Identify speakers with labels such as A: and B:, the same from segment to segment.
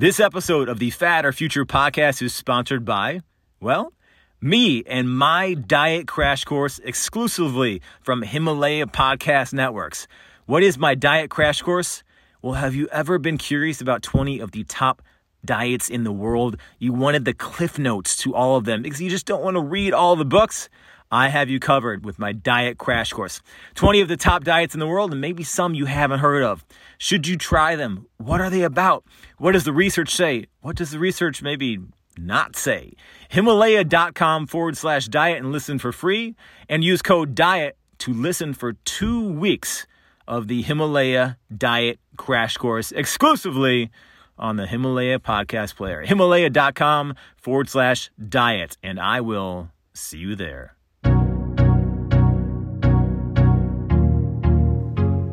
A: This episode of the Fat or Future podcast is sponsored by, well, me and my diet crash course exclusively from Himalaya Podcast Networks. What is my diet crash course? Well, have you ever been curious about 20 of the top diets in the world? You wanted the cliff notes to all of them because you just don't want to read all the books. I have you covered with my diet crash course. 20 of the top diets in the world and maybe some you haven't heard of. Should you try them? What are they about? What does the research say? What does the research maybe not say? Himalaya.com forward slash diet and listen for free and use code diet to listen for two weeks of the Himalaya Diet Crash Course exclusively on the Himalaya podcast player. Himalaya.com forward slash diet. And I will see you there.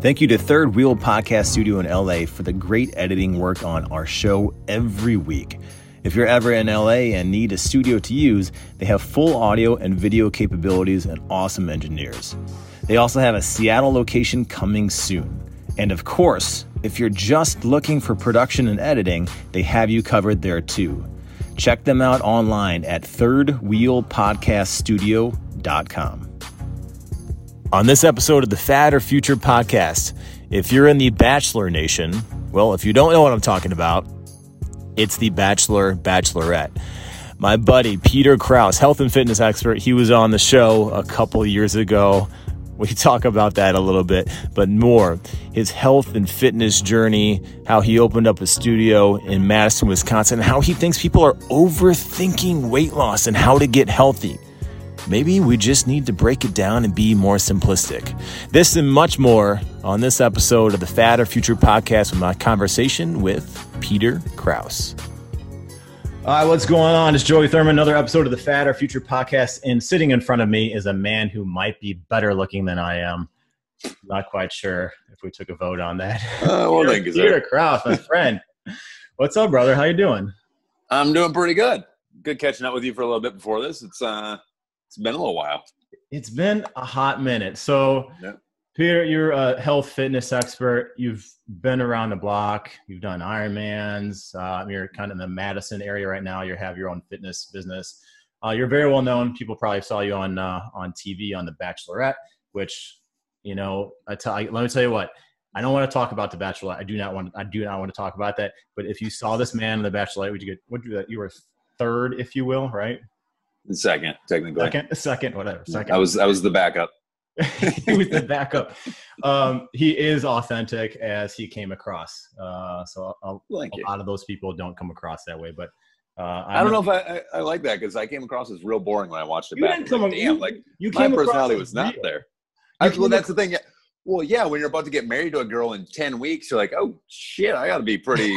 A: Thank you to Third Wheel Podcast Studio in LA for the great editing work on our show every week. If you're ever in LA and need a studio to use, they have full audio and video capabilities and awesome engineers. They also have a Seattle location coming soon. And of course, if you're just looking for production and editing, they have you covered there too. Check them out online at thirdwheelpodcaststudio.com. On this episode of the Fat or Future podcast, if you're in the Bachelor Nation, well, if you don't know what I'm talking about, it's the Bachelor Bachelorette. My buddy Peter Kraus, health and fitness expert, he was on the show a couple years ago. We talk about that a little bit, but more his health and fitness journey, how he opened up a studio in Madison, Wisconsin, how he thinks people are overthinking weight loss and how to get healthy. Maybe we just need to break it down and be more simplistic. This and much more on this episode of the Fat or Future podcast with my conversation with Peter Kraus. All right, what's going on? It's Joey Thurman, another episode of the Fat or Future podcast. And sitting in front of me is a man who might be better looking than I am. Not quite sure if we took a vote on that.
B: Uh, well,
A: Peter, Peter. Kraus, my friend. What's up, brother? How you doing?
B: I'm doing pretty good. Good catching up with you for a little bit before this. It's uh, it's been a little while.
A: It's been a hot minute. So,
B: Yeah.
A: Peter, you're a health fitness expert. You've been around the block. You've done Ironmans. Uh, you're kind of in the Madison area right now. You have your own fitness business. Uh, you're very well known. People probably saw you on uh, on TV on The Bachelorette, which you know. I tell, I, let me tell you what. I don't want to talk about The Bachelorette. I do not want. I do not want to talk about that. But if you saw this man in The Bachelorette, would you get? Would you? That you were third, if you will, right?
B: Second, technically.
A: Second, second, whatever. Second.
B: I was I was the backup.
A: he was the backup. Um, he is authentic as he came across. Uh, so a, a
B: you.
A: lot of those people don't come across that way. But uh,
B: I don't know if I, I, I like that because I came across as real boring when I watched it
A: You
B: back.
A: didn't come.
B: like,
A: you,
B: Damn, like
A: you
B: my personality was not
A: real.
B: there. I, well, that's the thing. Yeah. Well, yeah, when you're about to get married to a girl in ten weeks, you're like, oh shit, I got to be pretty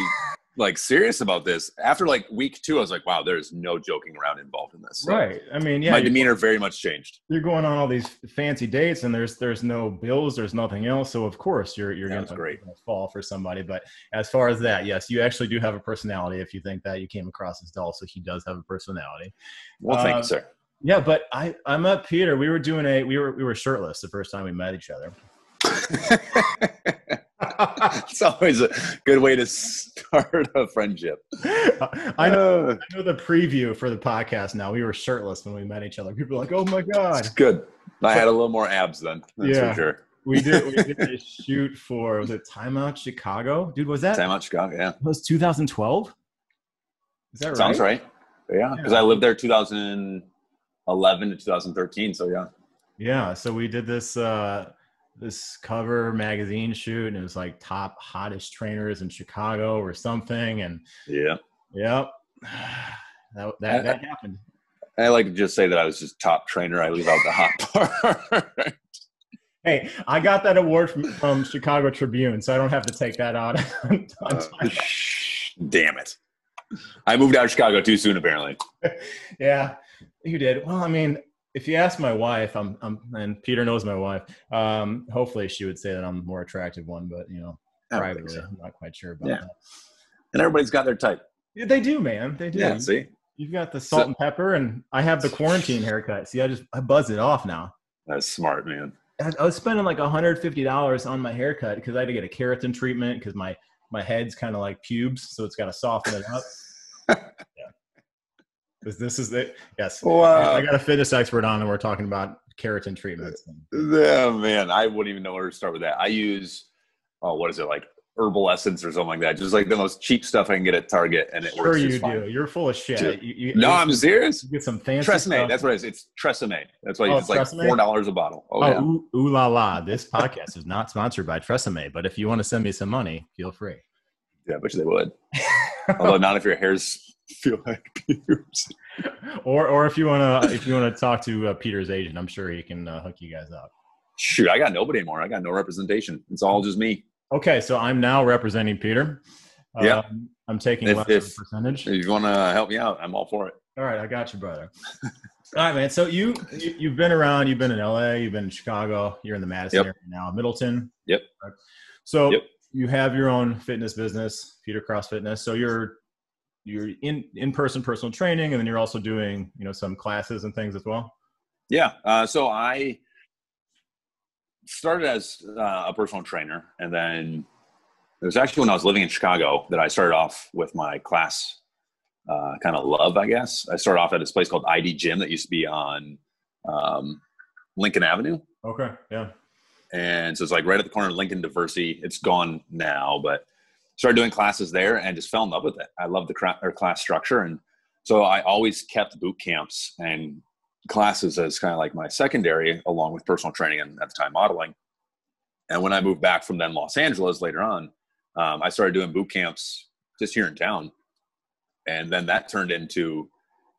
B: like serious about this. After like week two, I was like, wow, there's no joking around involved in this. So
A: Right. I mean, yeah,
B: my demeanor very much changed.
A: you're going on all these fancy dates, and there's there's no bills, there's nothing else. So of course you're you're going
B: was great.
A: to fall for somebody. But as far as that, yes, you actually do have a personality. If you think that you came across as dull, so he does have a personality.
B: Well, thank
A: Uh,
B: you, sir.
A: Yeah, but I I met Peter. We were doing a we were we were shirtless the first time we met each other.
B: it's always a good way to start a friendship.
A: I know.
B: Uh,
A: I know the preview for the podcast now. We were shirtless when we met each other. People were like, "Oh my god!"
B: it's good. I had a little more abs then. That's
A: Yeah.
B: for sure.
A: We did. We did a shoot for was it Time Out Chicago? Dude, was that
B: Time out Chicago. Yeah,
A: was 2012? Is that right?
B: sounds right. Yeah, because
A: Yeah.
B: I lived there 2011 to 2013. So yeah,
A: Yeah. So we did this uh this cover magazine shoot, and it was like top hottest trainers in Chicago or something. And
B: yeah.
A: yep, that that, that happened.
B: I like to just say that I was just top trainer. I leave out the hot part.
A: Hey, I got that award from, from Chicago Tribune, so I don't have to take that out. on
B: Uh,
A: time.
B: damn it! I moved out of Chicago too soon. Apparently,
A: yeah, you did. Well, I mean, if you ask my wife, I'm, I'm, and Peter knows my wife. Um, hopefully, she would say that I'm the more attractive one, but you know, privately,
B: so.
A: I'm not quite sure about
B: Yeah. and everybody's got their type.
A: Yeah, they do, man. They do.
B: Yeah, see,
A: You've got the salt
B: So-
A: and pepper, and I have the quarantine haircut. See, I just I buzz it off now.
B: that's smart, man.
A: I I was spending like $150 on my haircut because I had to get a keratin treatment because my my head's kind of like pubes, so it's got to soften it up. This, this is it. Yes.
B: Wow.
A: I got a fitness expert on, and we're talking about keratin treatments.
B: Yeah, man, I wouldn't even know where to start with that. I use, oh, what is it like? herbal essence or something like that. Just like the most cheap stuff I can get at Target, and it
A: sure
B: works.
A: you
B: just fine.
A: do. You're full of shit. You, you,
B: no, I'm serious.
A: You get some fancy
B: Tresemme.
A: stuff.
B: That's what it is. It's Tresemme. That's why
A: Oh,
B: it's like four dollars a bottle. Oh,
A: Oh,
B: yeah.
A: ooh, ooh la la! This podcast is not sponsored by Tresemme, but if you want to send me some money, feel free.
B: yeah, I bet you they would. Although not if your hairs feel like pubes.
A: or, or if you want to, if you want to talk to uh, Peter's agent, I'm sure he can uh, hook you guys up.
B: Shoot, I got nobody anymore. I got no representation. It's all just me.
A: Okay, so I'm now representing Peter.
B: Yeah.
A: Um, I'm taking
B: If-
A: less of
B: if-
A: a percentage.
B: If you want to help me out, I'm all for it.
A: All right, I got you, brother. All right, man. So you, you you've been around. You've been in LA. You've been in Chicago. You're in the Madison
B: Yep.
A: area now, Middleton.
B: Yep.
A: So
B: Yep.
A: you have your own fitness business, Peter Kraus Fitness. So you're you're in in person personal training, and then you're also doing you know some classes and things as well.
B: Yeah. Uh, so I started as uh, a personal trainer, and then it was actually when I was living in Chicago that I started off with my class uh, kind of love, I guess. I started off at this place called ID Gym that used to be on um, Lincoln Avenue.
A: Okay. Yeah.
B: And so it's like right at the corner of Lincoln Diversey. It's gone now, but started doing classes there and just fell in love with it. I love the class structure. And so I always kept boot camps and classes as kind of like my secondary, along with personal training and at the time modeling. And when I moved back from then Los Angeles later on, um, I started doing boot camps just here in town. And then that turned into,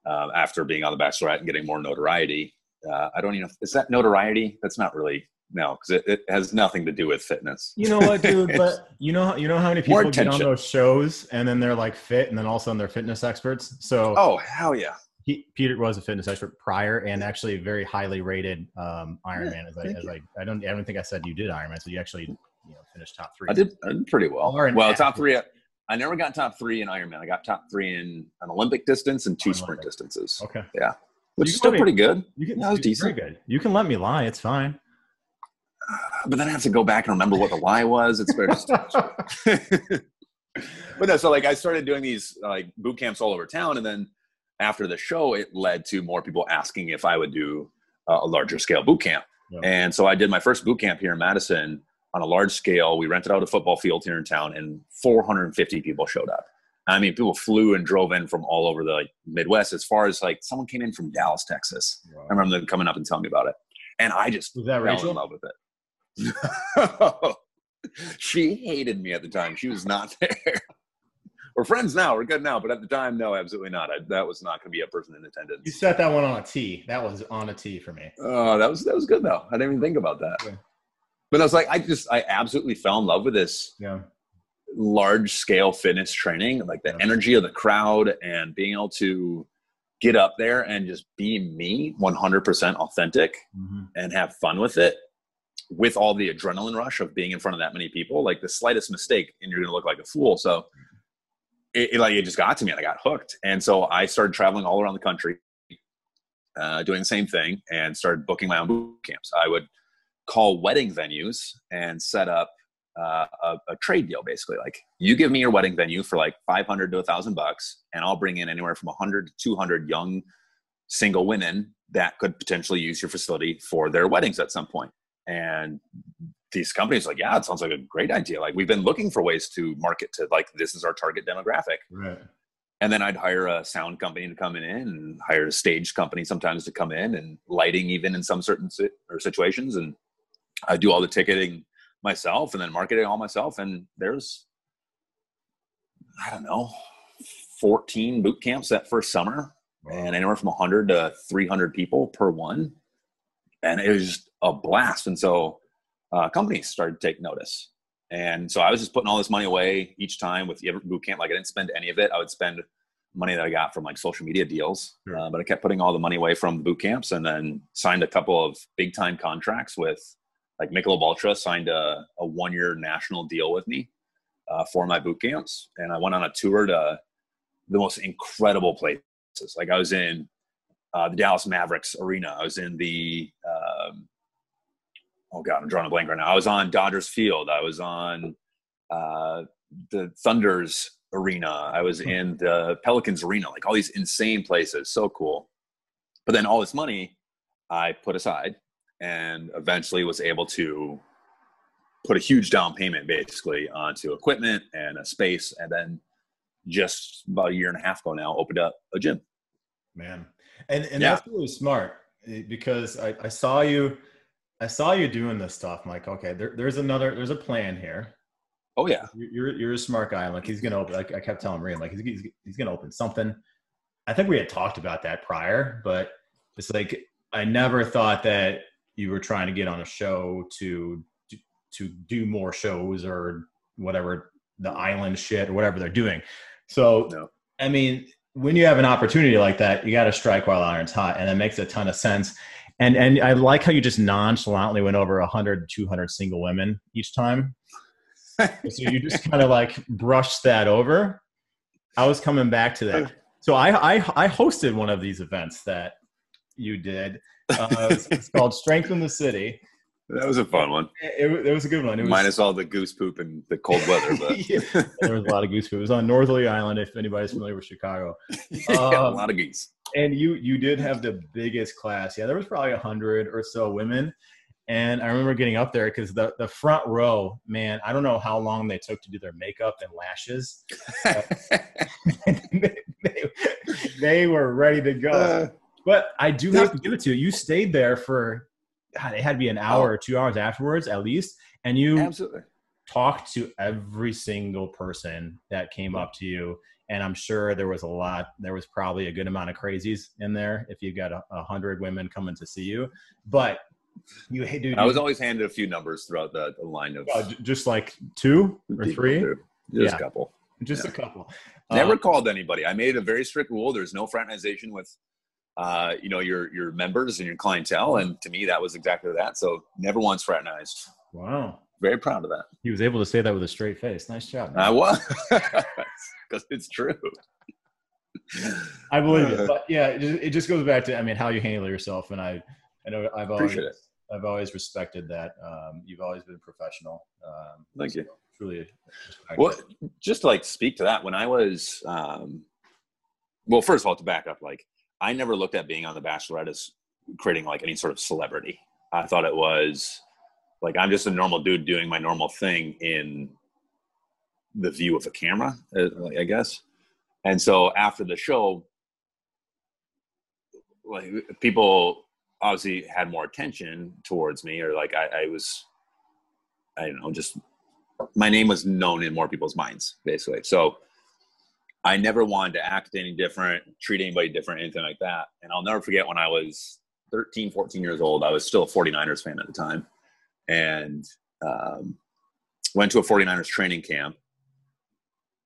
B: uh, after being on The Bachelorette and getting more notoriety, uh, I don't even is that notoriety? That's not really, no, because it, it has nothing to do with fitness.
A: You know what, dude? but you know you know how many people get on those shows and then they're like fit, and then all of a sudden they're fitness experts. So
B: Oh, hell yeah.
A: he, Peter was a fitness expert prior and actually very highly rated um, Ironman. As I, as I, I don't, I don't think I said you did Ironman, so you actually, you know, finished top three.
B: I did, I did pretty well. Well, top three. I never got top three in Ironman. I got top three in an Olympic distance and two
A: Oh,
B: sprint distances,
A: Okay, Yeah
B: which
A: You
B: is still
A: can-
B: pretty good.
A: you can.
B: That was decent.
A: Very good. You can let me lie. It's fine.
B: But then I have to go back and remember what the lie was. It's very but no, so like I started doing these like boot camps all over town, and then after the show, it led to more people asking if I would do uh, a larger scale boot camp.
A: Yeah.
B: And so I did my first boot camp here in Madison on a large scale. We rented out a football field here in town, and 450 people showed up. I mean, people flew and drove in from all over the like, Midwest. As far as like someone came in from Dallas, Texas. I remember them coming up and telling me about it, and I just
A: Was that
B: fell
A: Rachel?
B: in love with it. she hated me at the time. She was not there. We're friends now. We're good now, but at the time, no, absolutely not. I, that was not going to be a person in attendance.
A: You set that one on a T. That was on a T for me.
B: Oh, that was that was good though. I didn't even think about that.
A: Yeah.
B: But I was like, I just, I absolutely fell in love with this
A: Yeah.
B: large scale fitness training, like the
A: Yeah.
B: energy of the crowd and being able to get up there and just be me, 100% authentic
A: hmm
B: and have fun with it with all the adrenaline rush of being in front of that many people like the slightest mistake and you're gonna look like a fool. So it, it, like it just got to me and i got hooked. And so i started traveling all around the country uh, doing the same thing and started booking my own boot camps. I would call wedding venues and set up uh, a, a trade deal basically. Like you give me your wedding venue for like 500 to 1000 bucks and i'll bring in anywhere from 100 to 200 young single women that could potentially use your facility for their weddings at some point. And these companies are like, yeah, it sounds like a great idea. Like we've been looking for ways to market to like this is our target demographic.
A: Right.
B: And then I'd hire a sound company to come in and hire a stage company sometimes to come in and lighting even in some certain si- or situations. And I do all the ticketing myself and then marketing all myself. And there's, I don't know, 14 boot camps that first summer and anywhere from 100 to 300 people per one and it was just a blast. And so uh, companies started to take notice. And so i was just putting all this money away each time with every boot camp. Like i didn't spend any of it. I would spend money that i got from like social media deals.
A: Sure.
B: uh, but i kept putting all the money away from the boot camps and then signed a couple of big time contracts with like Michelob Ultra signed a, a one year national deal with me uh, for my boot camps. And i went on a tour to the most incredible places. Like I was in uh, the Dallas Mavericks arena. I was in the um, oh god, I'm drawing a blank right now. I was on Dodgers Field. I was on uh, the Thunder's arena. I was
A: Hmm.
B: in the Pelicans arena, like all these insane places. So cool. But then all this money I put aside and eventually was able to put a huge down payment basically onto equipment and a space. And then just about a year and a half ago now, opened up a gym.
A: man and and
B: Yeah.
A: that's really smart eh, because I, I saw you i saw you doing this stuff i'm like okay there, there's another there's a plan here.
B: Oh, yeah.
A: you're you're, a smart guy I'm like he's gonna open like i kept telling Maria like he's, he's, he's gonna open something. I think we had talked about that prior but it's like i never thought that you were trying to get on a show to to do more shows or whatever the island shit or whatever they're doing. So
B: No.
A: i mean when you have an opportunity like that you got to strike while the iron's hot and it makes a ton of sense and and i like how you just nonchalantly went over 100 200 single women each time. So you just kind of like brushed that over. I was coming back to that. So i i, I hosted one of these events that you did. Uh, it's, it's called strengthen the city
B: That was a fun one.
A: it, it, it was a good one it was
B: Minus all the goose poop and the cold weather, but
A: Yeah, there was a lot of goose poop. It was on Northerly Island, if anybody's familiar with Chicago.
B: yeah, a
A: Um,
B: lot of geese.
A: And you you did have the biggest class. Yeah, there was probably a hundred or so women. And I remember getting up there because the, the front row, man, I don't know how long they took to do their makeup and lashes. they, they, they were ready to go.
B: Uh,
A: But I do have to give it to you. You stayed there for, God, it had to be an hour or two hours afterwards at least. And you
B: absolutely.
A: talked to every single person that came up to you and i'm sure there was a lot there was probably a good amount of crazies in there if you got a, a hundred women coming to see you but you hey dude
B: I was
A: you-
B: always handed a few numbers throughout the, the line of
A: uh, just like two or three.
B: Just
A: Yeah.
B: a couple.
A: just
B: Yeah.
A: a couple
B: Never
A: Uh,
B: called anybody. I made a very strict rule. There's no fraternization with, uh, you know, your your members and your clientele, and to me, that was exactly that. So never once fraternized.
A: wow
B: Very proud of that.
A: he was able to say that with a straight face nice job man.
B: I was because it's true.
A: i believe
B: uh,
A: it but yeah it just, it just goes back to i mean how you handle yourself and i i know i've always
B: it.
A: i've always respected that um, you've always been professional um,
B: Thank you.
A: truly
B: Well,
A: it.
B: just to like speak to that, when I was, um, well, first of all, to back up, like I never looked at being on The Bachelorette as creating like any sort of celebrity. I thought it was like I'm just a normal dude doing my normal thing in the view of a camera, uh, I guess. And so after the show, like people obviously had more attention towards me, or like I, I was, I don't know, just my name was known in more people's minds, basically. So I never wanted to act any different, treat anybody different, anything like that. And I'll never forget when I was 13, 14 years old, I was still a 49ers fan at the time. And um, went to a 49ers training camp,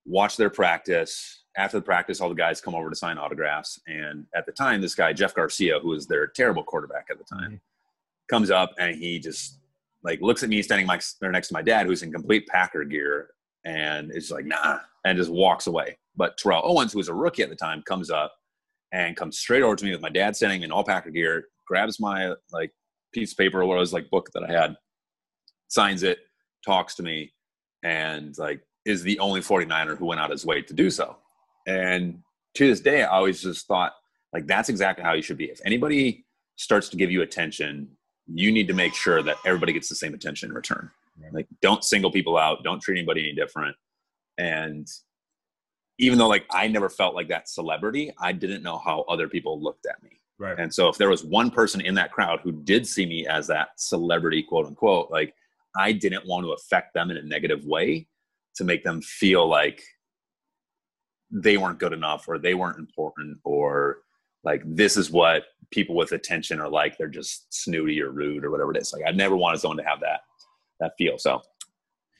B: watched their practice. After the practice, all the guys come over to sign autographs. And at the time, this guy, Jeff Garcia, who was their terrible quarterback at the time, comes up and he just like looks at me standing my, next to my dad, who's in complete Packer gear, and is like, nah, and just walks away. But Terrell Owens, who was a rookie at the time, comes up and comes straight over to me with my dad standing in all Packer gear, grabs my like piece of paper or what it was like book that I had, signs it, talks to me, and like is the only 49er who went out his way to do so. And to this day, I always just thought like that's exactly how you should be. If anybody starts to give you attention, you need to make sure that everybody gets the same attention in return.
A: Right.
B: Like don't single people out, don't treat anybody any different. And even though like I never felt like that celebrity, I didn't know how other people looked at me.
A: right
B: And so if there was one person in that crowd who did see me as that celebrity, quote unquote, like I didn't want to affect them in a negative way to make them feel like they weren't good enough or they weren't important or like this is what people with attention are like. They're just snooty or rude or whatever it is. Like I never wanted someone to have that that feel. So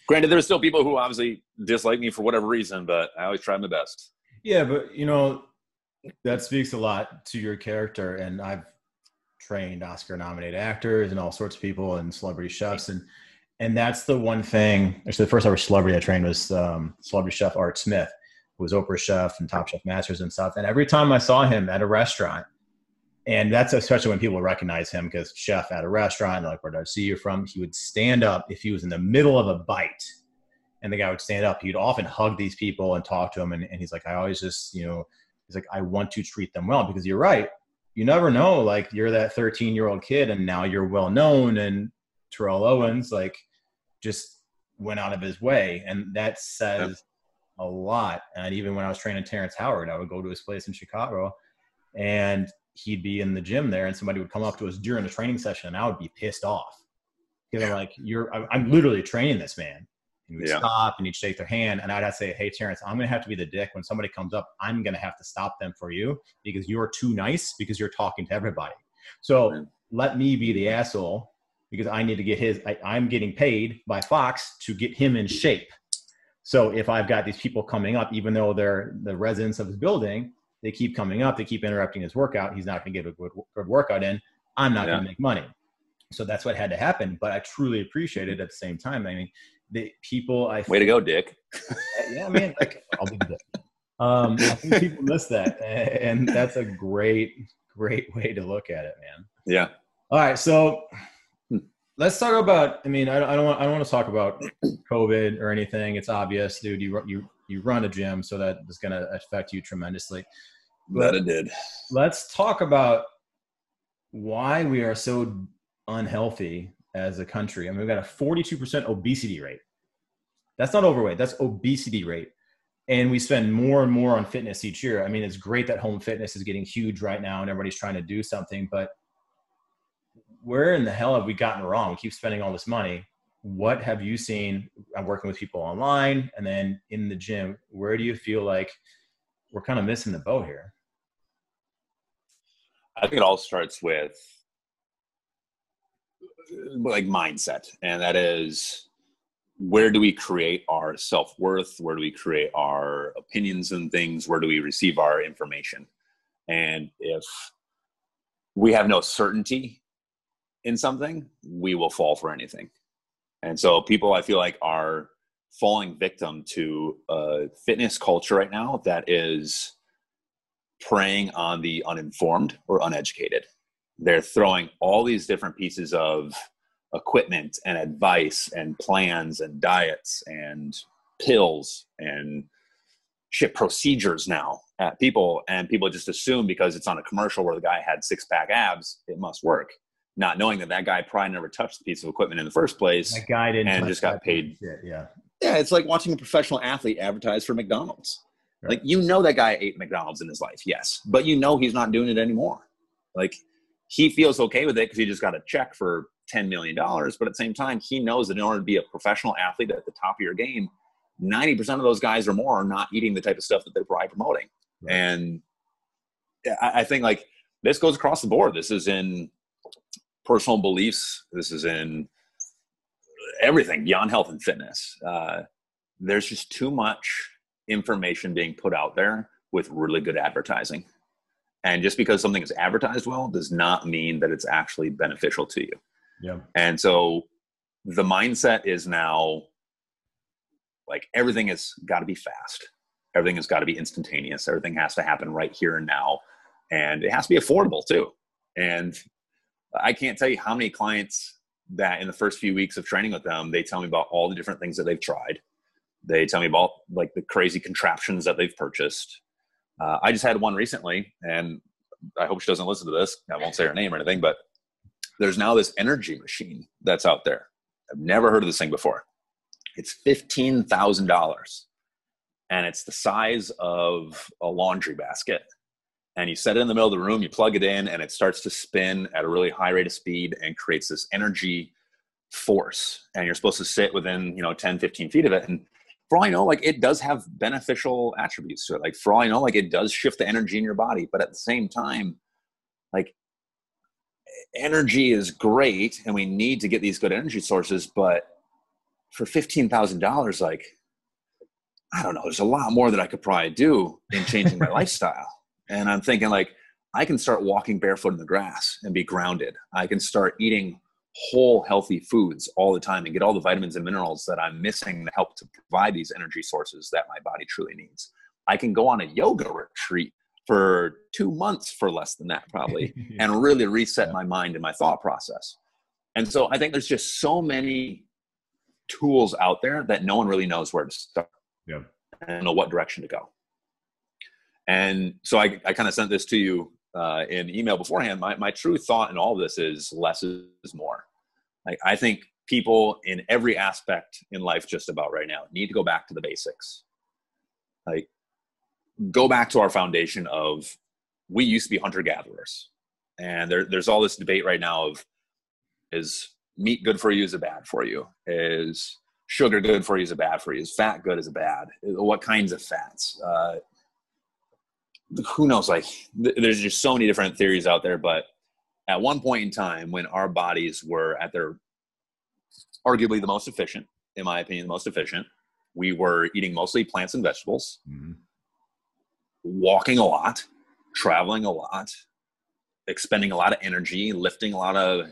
B: granted, there's still people who obviously dislike me for whatever reason, but I always try my best.
A: Yeah, but you know, that speaks a lot to your character. And I've trained Oscar nominated actors and all sorts of people and celebrity chefs. And and that's the one thing actually the first ever celebrity I trained was um, celebrity chef Art Smith, who was Oprah chef and Top Chef Masters and stuff. And every time I saw him at a restaurant, and that's especially when people recognize him because chef at a restaurant, like where do I see you from? He would stand up if he was in the middle of a bite and the guy would stand up. He'd often hug these people and talk to them. And, and he's like, I always just, you know, he's like, I want to treat them well because you're right. You never know. Like you're that 13 year old kid and now you're well known. And Terrell Owens, like, just went out of his way. And that says a lot. And even when I was training Terrence Howard, I would go to his place in Chicago and he'd be in the gym there and somebody would come up to us during a training session and I would be pissed off. Because I'm like, you're, I'm literally training this man and we'd yeah. stop and he'd shake their hand and I'd have to say, Hey Terrence, I'm gonna have to be the dick when somebody comes up, I'm gonna have to stop them for you because you're too nice because you're talking to everybody. So let me be the asshole because I need to get his I, I'm getting paid by Fox to get him in shape. So if I've got these people coming up, even though they're the residents of his building, they keep coming up, they keep interrupting his workout, he's not gonna get a good, good workout in, I'm not yeah. gonna make money. So that's what had to happen. But I truly appreciate it at the same time. I mean, the people I
B: way to go, Dick.
A: yeah, man, like, I'll be Dick. Um, I think people miss that, and that's a great, great way to look at it, man.
B: Yeah.
A: All right, so let's talk about. I mean, I, I don't want. I don't want to talk about COVID or anything. It's obvious, dude. You you you run a gym, so that is going to affect you tremendously.
B: That it did.
A: Let's talk about why we are so unhealthy as a country. I mean, we've got a 42% obesity rate. That's not overweight, that's obesity rate. And we spend more and more on fitness each year. I mean, it's great that home fitness is getting huge right now and everybody's trying to do something, but where in the hell have we gotten wrong? We keep spending all this money. What have you seen? I'm working with people online and then in the gym. Where do you feel like we're kind of missing the boat here?
B: I think it all starts with like mindset, and that is where do we create our self worth? Where do we create our opinions and things? Where do we receive our information? And if we have no certainty in something, we will fall for anything. And so people, I feel like, are falling victim to a fitness culture right now that is preying on the uninformed or uneducated. They're throwing all these different pieces of equipment and advice and plans and diets and pills and ship procedures now at people and people just assume because it's on a commercial where the guy had six pack abs it must work. Not knowing that that guy probably never touched the piece of equipment in the first place
A: that guy didn't
B: and just got paid.
A: shit, yeah.
B: Yeah it's like watching a professional athlete advertise for mcdonald's right. like you know that guy ate mcdonald's in his life yes but you know he's not doing it anymore like he feels okay with it because he just got a check for $10 million. But at the same time, he knows that in order to be a professional athlete at the top of your game, 90% of those guys or more are not eating the type of stuff that they're probably promoting. Right. And I think like this goes across the board. This is in personal beliefs. This is in everything beyond health and fitness. Uh, there's just too much information being put out there with really good advertising. And just because something is advertised well does not mean that it's actually beneficial to you.
A: Yeah.
B: And so the mindset is now like everything has got to be fast. Everything has got to be instantaneous. Everything has to happen right here and now. And it has to be affordable too. And I can't tell you how many clients that in the first few weeks of training with them, they tell me about all the different things that they've tried. They tell me about like the crazy contraptions that they've purchased. Uh, I just had one recently, and I hope she doesn't listen to this. I won't say her name or anything, but there's now this energy machine that's out there. I've never heard of this thing before. It's fifteen thousand dollars, and it's the size of a laundry basket. And you set it in the middle of the room, you plug it in, and it starts to spin at a really high rate of speed and creates this energy force. And you're supposed to sit within, you know, 10, 15 feet of it. And for all I know, like it does have beneficial attributes to it. Like for all I know, like it does shift the energy in your body, but at the same time, like energy is great and we need to get these good energy sources, but for fifteen thousand dollars, like I don't know, there's a lot more that I could probably do in changing my lifestyle. And I'm thinking like I can start walking barefoot in the grass and be grounded. I can start eating whole healthy foods all the time and get all the vitamins and minerals that I'm missing to help to provide these energy sources that my body truly needs. I can go on a yoga retreat for two months for less than that, probably, and really reset my mind and my thought process. And so I think there's just so many tools out there that no one really knows where to start.
A: Yeah.
B: And know what direction to go. And so I, I kind of sent this to you uh, in email beforehand. My, my true thought in all of this is less is more. Like, I think people in every aspect in life, just about right now, need to go back to the basics. Like, go back to our foundation of we used to be hunter gatherers. And there, there's all this debate right now of is meat good for you? Is it bad for you? Is sugar good for you? Is it bad for you? Is fat good? Is it bad? What kinds of fats? Uh, who knows? Like, th- there's just so many different theories out there. But at one point in time, when our bodies were at their arguably the most efficient, in my opinion, the most efficient, we were eating mostly plants and vegetables, mm-hmm. walking a lot, traveling a lot, expending a lot of energy, lifting a lot of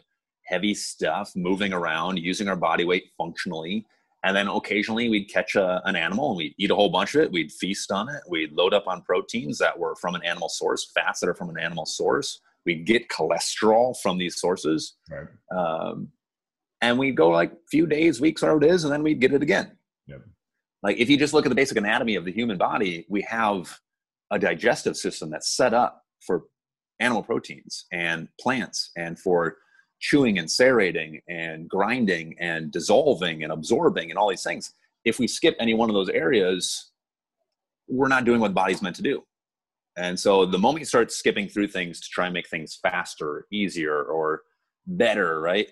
B: heavy stuff, moving around, using our body weight functionally. And then occasionally we'd catch a, an animal and we'd eat a whole bunch of it. We'd feast on it. We'd load up on proteins that were from an animal source, fats that are from an animal source. We'd get cholesterol from these sources. Right. Um, and we'd go like a few days, weeks, whatever it is, and then we'd get it again. Yep. Like if you just look at the basic anatomy of the human body, we have a digestive system that's set up for animal proteins and plants and for chewing and serrating and grinding and dissolving and absorbing and all these things. If we skip any one of those areas, we're not doing what the body's meant to do. And so the moment you start skipping through things to try and make things faster, easier, or better, right?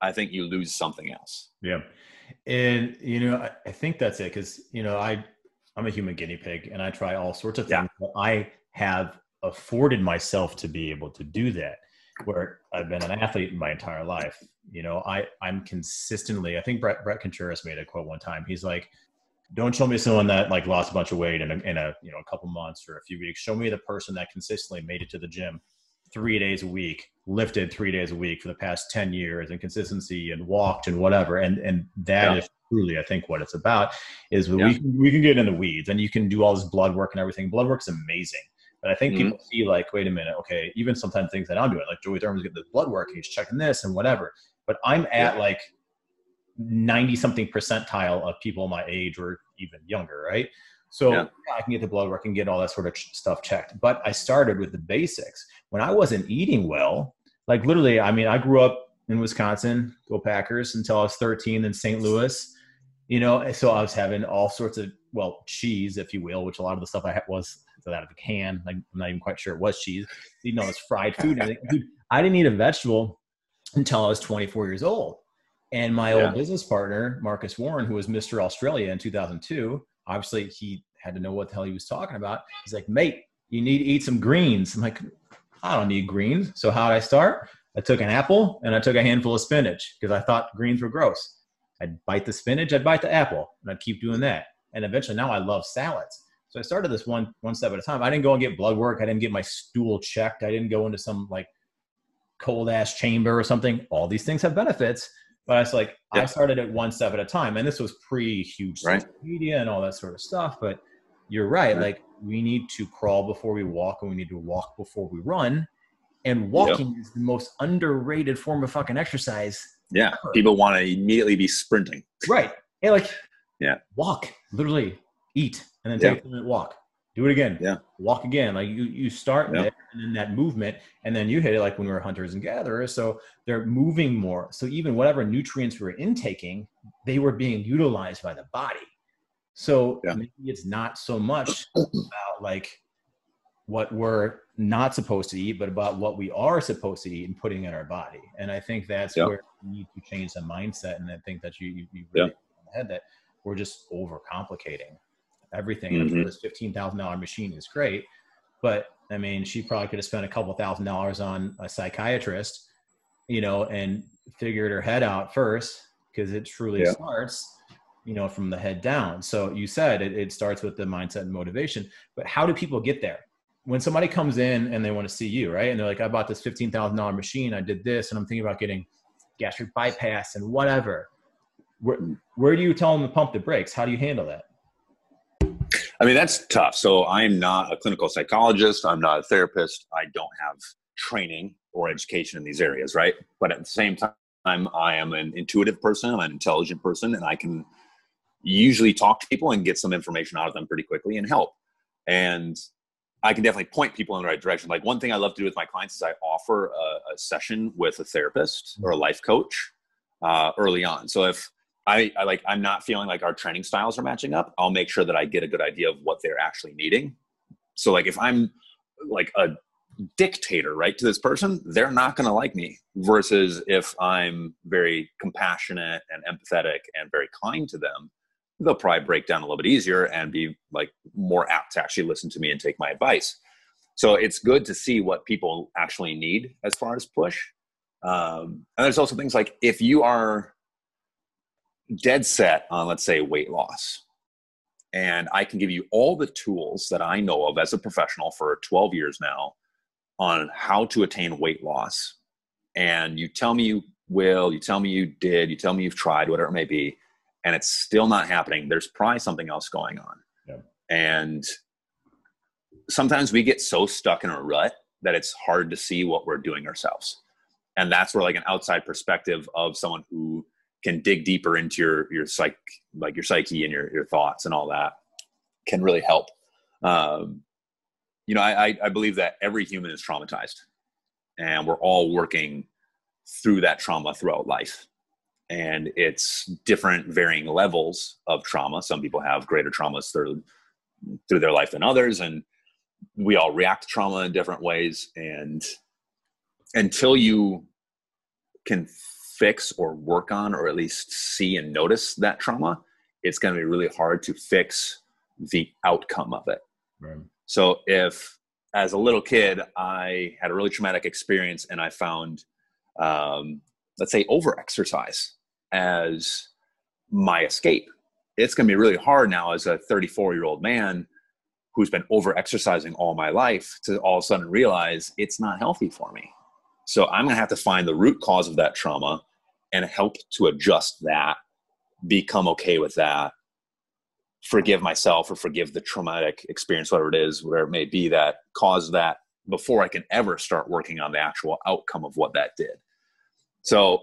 B: I think you lose something else.
A: Yeah. And you know, I, I think that's it because you know, I I'm a human guinea pig and I try all sorts of things. Yeah. I have afforded myself to be able to do that where I've been an athlete my entire life. You know, I I'm consistently. I think Bret Bret Contreras made a quote one time. He's like, "Don't show me someone that like lost a bunch of weight in a, in a you know a couple months or a few weeks. Show me the person that consistently made it to the gym three days a week, lifted three days a week for the past ten years, and consistency and walked and whatever. And and that yeah. is truly, I think, what it's about. Is yeah. we can, we can get in the weeds and you can do all this blood work and everything. Blood work's amazing but I think mm-hmm. people see like, wait a minute, okay, even sometimes things that I'm doing, like Joey Thurman's getting the blood work, he's checking this and whatever. But I'm at yeah. like 90 something percentile of people my age or even younger, right? So yeah. I can get the blood work and get all that sort of stuff checked. But I started with the basics. When I wasn't eating well, like literally, I mean, I grew up in Wisconsin, go Packers until I was 13 in St. Louis, you know, so I was having all sorts of, well, cheese, if you will, which a lot of the stuff I had was out of a can. Like, I'm not even quite sure it was cheese. You know, it's fried food. Dude, I didn't eat a vegetable until I was 24 years old. And my yeah. old business partner, Marcus Warren, who was Mr. Australia in 2002, obviously he had to know what the hell he was talking about. He's like, mate, you need to eat some greens. I'm like, I don't need greens. So how did I start? I took an apple and I took a handful of spinach because I thought greens were gross. I'd bite the spinach, I'd bite the apple, and I'd keep doing that. And eventually now I love salads. So I started this one one step at a time. I didn't go and get blood work. I didn't get my stool checked. I didn't go into some like cold ass chamber or something. All these things have benefits, but I was like, yeah. I started it one step at a time. And this was pre huge right. media and all that sort of stuff. But you're right. right. Like we need to crawl before we walk, and we need to walk before we run. And walking yep. is the most underrated form of fucking exercise.
B: Yeah, ever. people want to immediately be sprinting.
A: Right. Hey, like,
B: yeah,
A: walk. Literally, eat and then take yeah. a minute walk. Do it again.
B: Yeah.
A: Walk again. Like you, you start yeah. there and then that movement, and then you hit it like when we were hunters and gatherers. So they're moving more. So even whatever nutrients we were intaking, they were being utilized by the body. So yeah. maybe it's not so much about like what we're not supposed to eat, but about what we are supposed to eat and putting in our body. And I think that's yeah. where we need to change the mindset. And I think that you you, you really yeah. head that we're just overcomplicating everything. Mm-hmm. This fifteen thousand dollar machine is great, but I mean, she probably could have spent a couple thousand dollars on a psychiatrist, you know, and figured her head out first because it truly yeah. starts, you know, from the head down. So you said it, it starts with the mindset and motivation, but how do people get there? When somebody comes in and they want to see you, right? And they're like, I bought this fifteen thousand dollar machine, I did this, and I'm thinking about getting gastric bypass and whatever. Where, where do you tell them to pump the brakes? How do you handle that?
B: I mean, that's tough. So I'm not a clinical psychologist. I'm not a therapist. I don't have training or education in these areas, right? But at the same time, I'm I am an intuitive person, I'm an intelligent person, and I can usually talk to people and get some information out of them pretty quickly and help. And I can definitely point people in the right direction. Like one thing I love to do with my clients is I offer a, a session with a therapist or a life coach uh, early on. So if I, I like I'm not feeling like our training styles are matching up, I'll make sure that I get a good idea of what they're actually needing. So like if I'm like a dictator right to this person they're not going to like me versus if i'm very compassionate and empathetic and very kind to them they'll probably break down a little bit easier and be like more apt to actually listen to me and take my advice. So it's good to see what people actually need as far as push. Um, and there's also things like if you are dead set on let's say weight loss and i can give you all the tools that i know of as a professional for 12 years now on how to attain weight loss and you tell me you will, you tell me you did, you tell me you've tried, whatever it may be, and it's still not happening, there's probably something else going on. Yeah. And sometimes we get so stuck in a rut that it's hard to see what we're doing ourselves. And that's where like an outside perspective of someone who can dig deeper into your your psych like your psyche and your, your thoughts and all that can really help. Um, you know, I, I believe that every human is traumatized and we're all working through that trauma throughout life. And it's different varying levels of trauma. Some people have greater traumas through through their life than others. And we all react to trauma in different ways. And until you can fix or work on or at least see and notice that trauma, it's going to be really hard to fix the outcome of it. Right. So if as a little kid I had a really traumatic experience and I found, um, let's say, over exercise as my escape, it's going to be really hard now as a 34 year old man who's been over exercising all my life to all of a sudden realize it's not healthy for me. So I'm going to have to find the root cause of that trauma and help to adjust that, become okay with that, forgive myself or forgive the traumatic experience, whatever it is, whatever it may be that caused that before I can ever start working on the actual outcome of what that did. So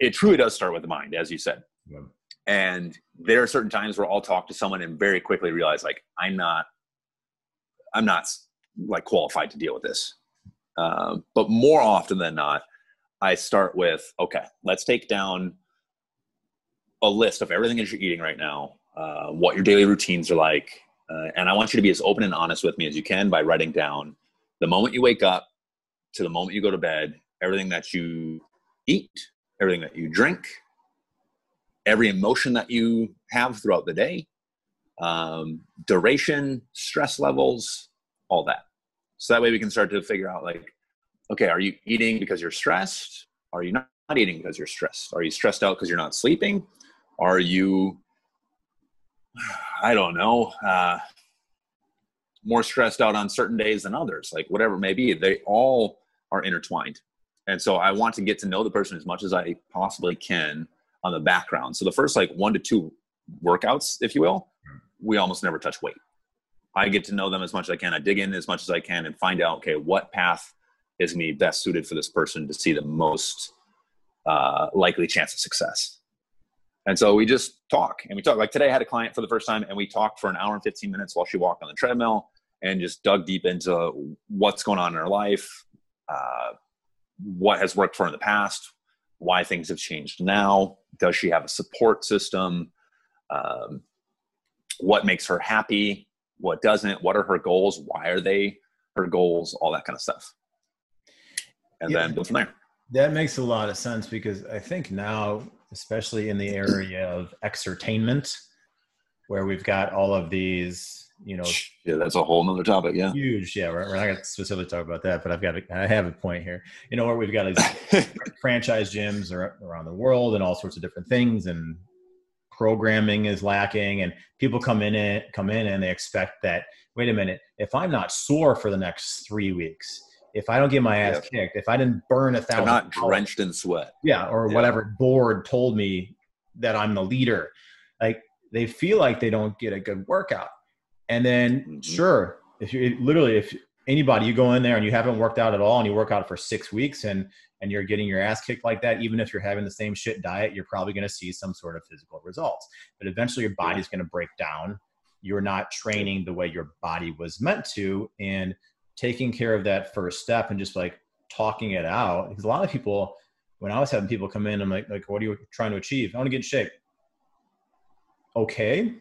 B: it truly does start with the mind, as you said. Yeah. And there are certain times where I'll talk to someone and very quickly realize like I'm not, I'm not like qualified to deal with this. Um, but more often than not, I start with okay, let's take down a list of everything that you're eating right now uh, what your daily routines are like. Uh, and I want you to be as open and honest with me as you can by writing down the moment you wake up to the moment you go to bed, everything that you eat, everything that you drink, every emotion that you have throughout the day, um, duration, stress levels, all that. So that way we can start to figure out like, okay, are you eating because you're stressed? Are you not eating because you're stressed? Are you stressed out because you're not sleeping? Are you I don't know, uh, more stressed out on certain days than others, like whatever it may be. They all are intertwined. And so I want to get to know the person as much as I possibly can on the background. So the first like one to two workouts, if you will, we almost never touch weight. I get to know them as much as I can. I dig in as much as I can and find out, okay, what path is me best suited for this person to see the most uh, likely chance of success. And so we just talk and we talk. Like today, I had a client for the first time and we talked for an hour and 15 minutes while she walked on the treadmill and just dug deep into what's going on in her life, uh, what has worked for her in the past, why things have changed now. Does she have a support system? Um, what makes her happy? What doesn't? What are her goals? Why are they her goals? All that kind of stuff. And yeah, then go from there.
A: That makes a lot of sense because I think now especially in the area of exertainment, where we've got all of these, you know.
B: Yeah, that's a whole nother topic. Yeah.
A: Huge. Yeah, we're, we're not going to specifically talk about that, but I've got, a, I have a point here. You know, where we've got these franchise gyms around the world and all sorts of different things, and programming is lacking, and people come in and come in and they expect that. Wait a minute, if I'm not sore for the next three weeks, if I don't get my ass yeah. kicked, if I didn't burn a thousand, I'm
B: not drenched in sweat.
A: Yeah, or yeah. whatever board told me that I'm the leader. Like they feel like they don't get a good workout, and then mm-hmm. sure, if you literally if anybody, you go in there and you haven't worked out at all and you work out for six weeks and and you're getting your ass kicked like that, even if you're having the same shit diet, you're probably going to see some sort of physical results. But eventually your body's going to break down. You're not training the way your body was meant to. And taking care of that first step and just like talking it out. Because a lot of people, when I was having people come in, I'm like, like, what are you trying to achieve? I want to get in shape. Okay.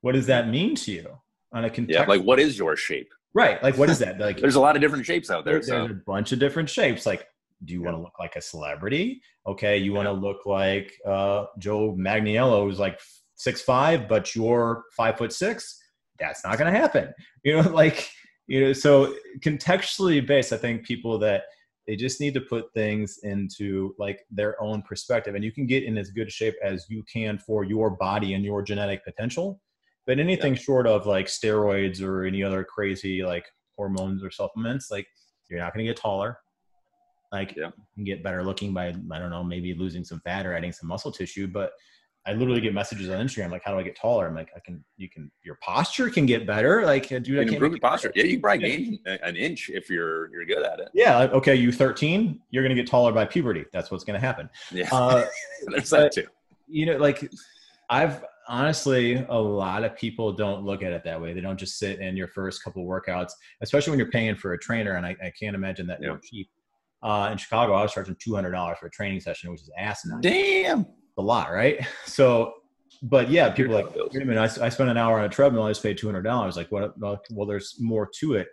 A: What does that mean to you? On a context-
B: yeah, like what is your shape?
A: Right. Like what is that? Like
B: there's a lot of different shapes out there.
A: there's
B: So
A: a bunch of different shapes. Like, do you want to look like a celebrity? Okay, you want to look like uh, Joe Manganiello, who's like six five, but you're five foot six. That's not going to happen. You know, like you know. So contextually based, I think people that they just need to put things into like their own perspective, and you can get in as good shape as you can for your body and your genetic potential. But anything short of like steroids or any other crazy like hormones or supplements, like you're not going to get taller. Like
B: Yeah.
A: you can get better looking by I don't know maybe losing some fat or adding some muscle tissue. But I literally get messages on Instagram like, "How do I get taller?" I'm like, "I can. You can. Your posture can get better. Like, dude, I
B: you
A: can't
B: can improve your posture.
A: better."
B: Yeah, you can probably gain an inch if you're you're good at it.
A: Yeah. Okay. You 13. You're gonna get taller by puberty. That's what's gonna happen.
B: Yeah,
A: Uh,
B: there's that too.
A: you know, like I've honestly, a lot of people don't look at it that way. They don't just sit in your first couple workouts, especially when you're paying for a trainer. And I, I can't imagine that
B: Yeah.
A: cheap. Uh, in Chicago, I was charging two hundred dollars for a training session, which is asinine.
B: Damn.
A: A lot, right? So, but yeah, people are like, wait a minute, I, I spent an hour on a treadmill, I just paid two hundred dollars. Like, what? Well, well, there's more to it,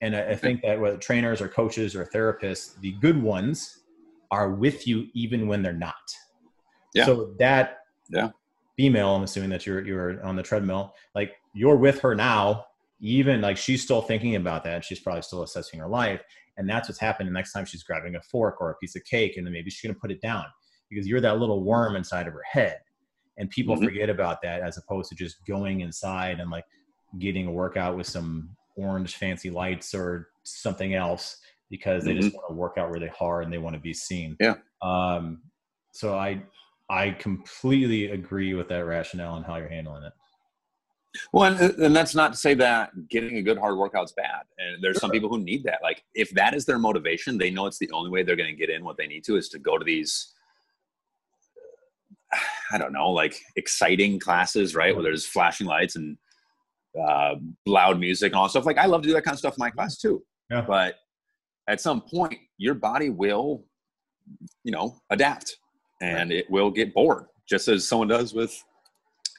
A: and I, I think that whether trainers or coaches or therapists, the good ones are with you even when they're not.
B: Yeah.
A: So that
B: Yeah.
A: female, I'm assuming that you're you're on the treadmill, like you're with her now, even like she's still thinking about that. She's probably still assessing her life, and that's what's happening. Next time she's grabbing a fork or a piece of cake, and then maybe she's gonna put it down because you're that little worm inside of her head, and people
B: Mhm.
A: forget about that as opposed to just going inside and like getting a workout with some orange fancy lights or something else because they just want to work out really hard and they want to be seen.
B: Yeah.
A: Um, so I I completely agree with that rationale and how you're handling it.
B: Well, and, and that's not to say that getting a good hard workout's bad. And there's some people who need that. Like, if that is their motivation, they know it's the only way they're going to get in what they need to is to go to these, I don't know, like exciting classes, right? Where there's flashing lights and uh, loud music and all stuff. Like, I love to do that kind of stuff in my class too.
A: Yeah.
B: But at some point, your body will, you know, adapt and it will get bored, just as someone does with.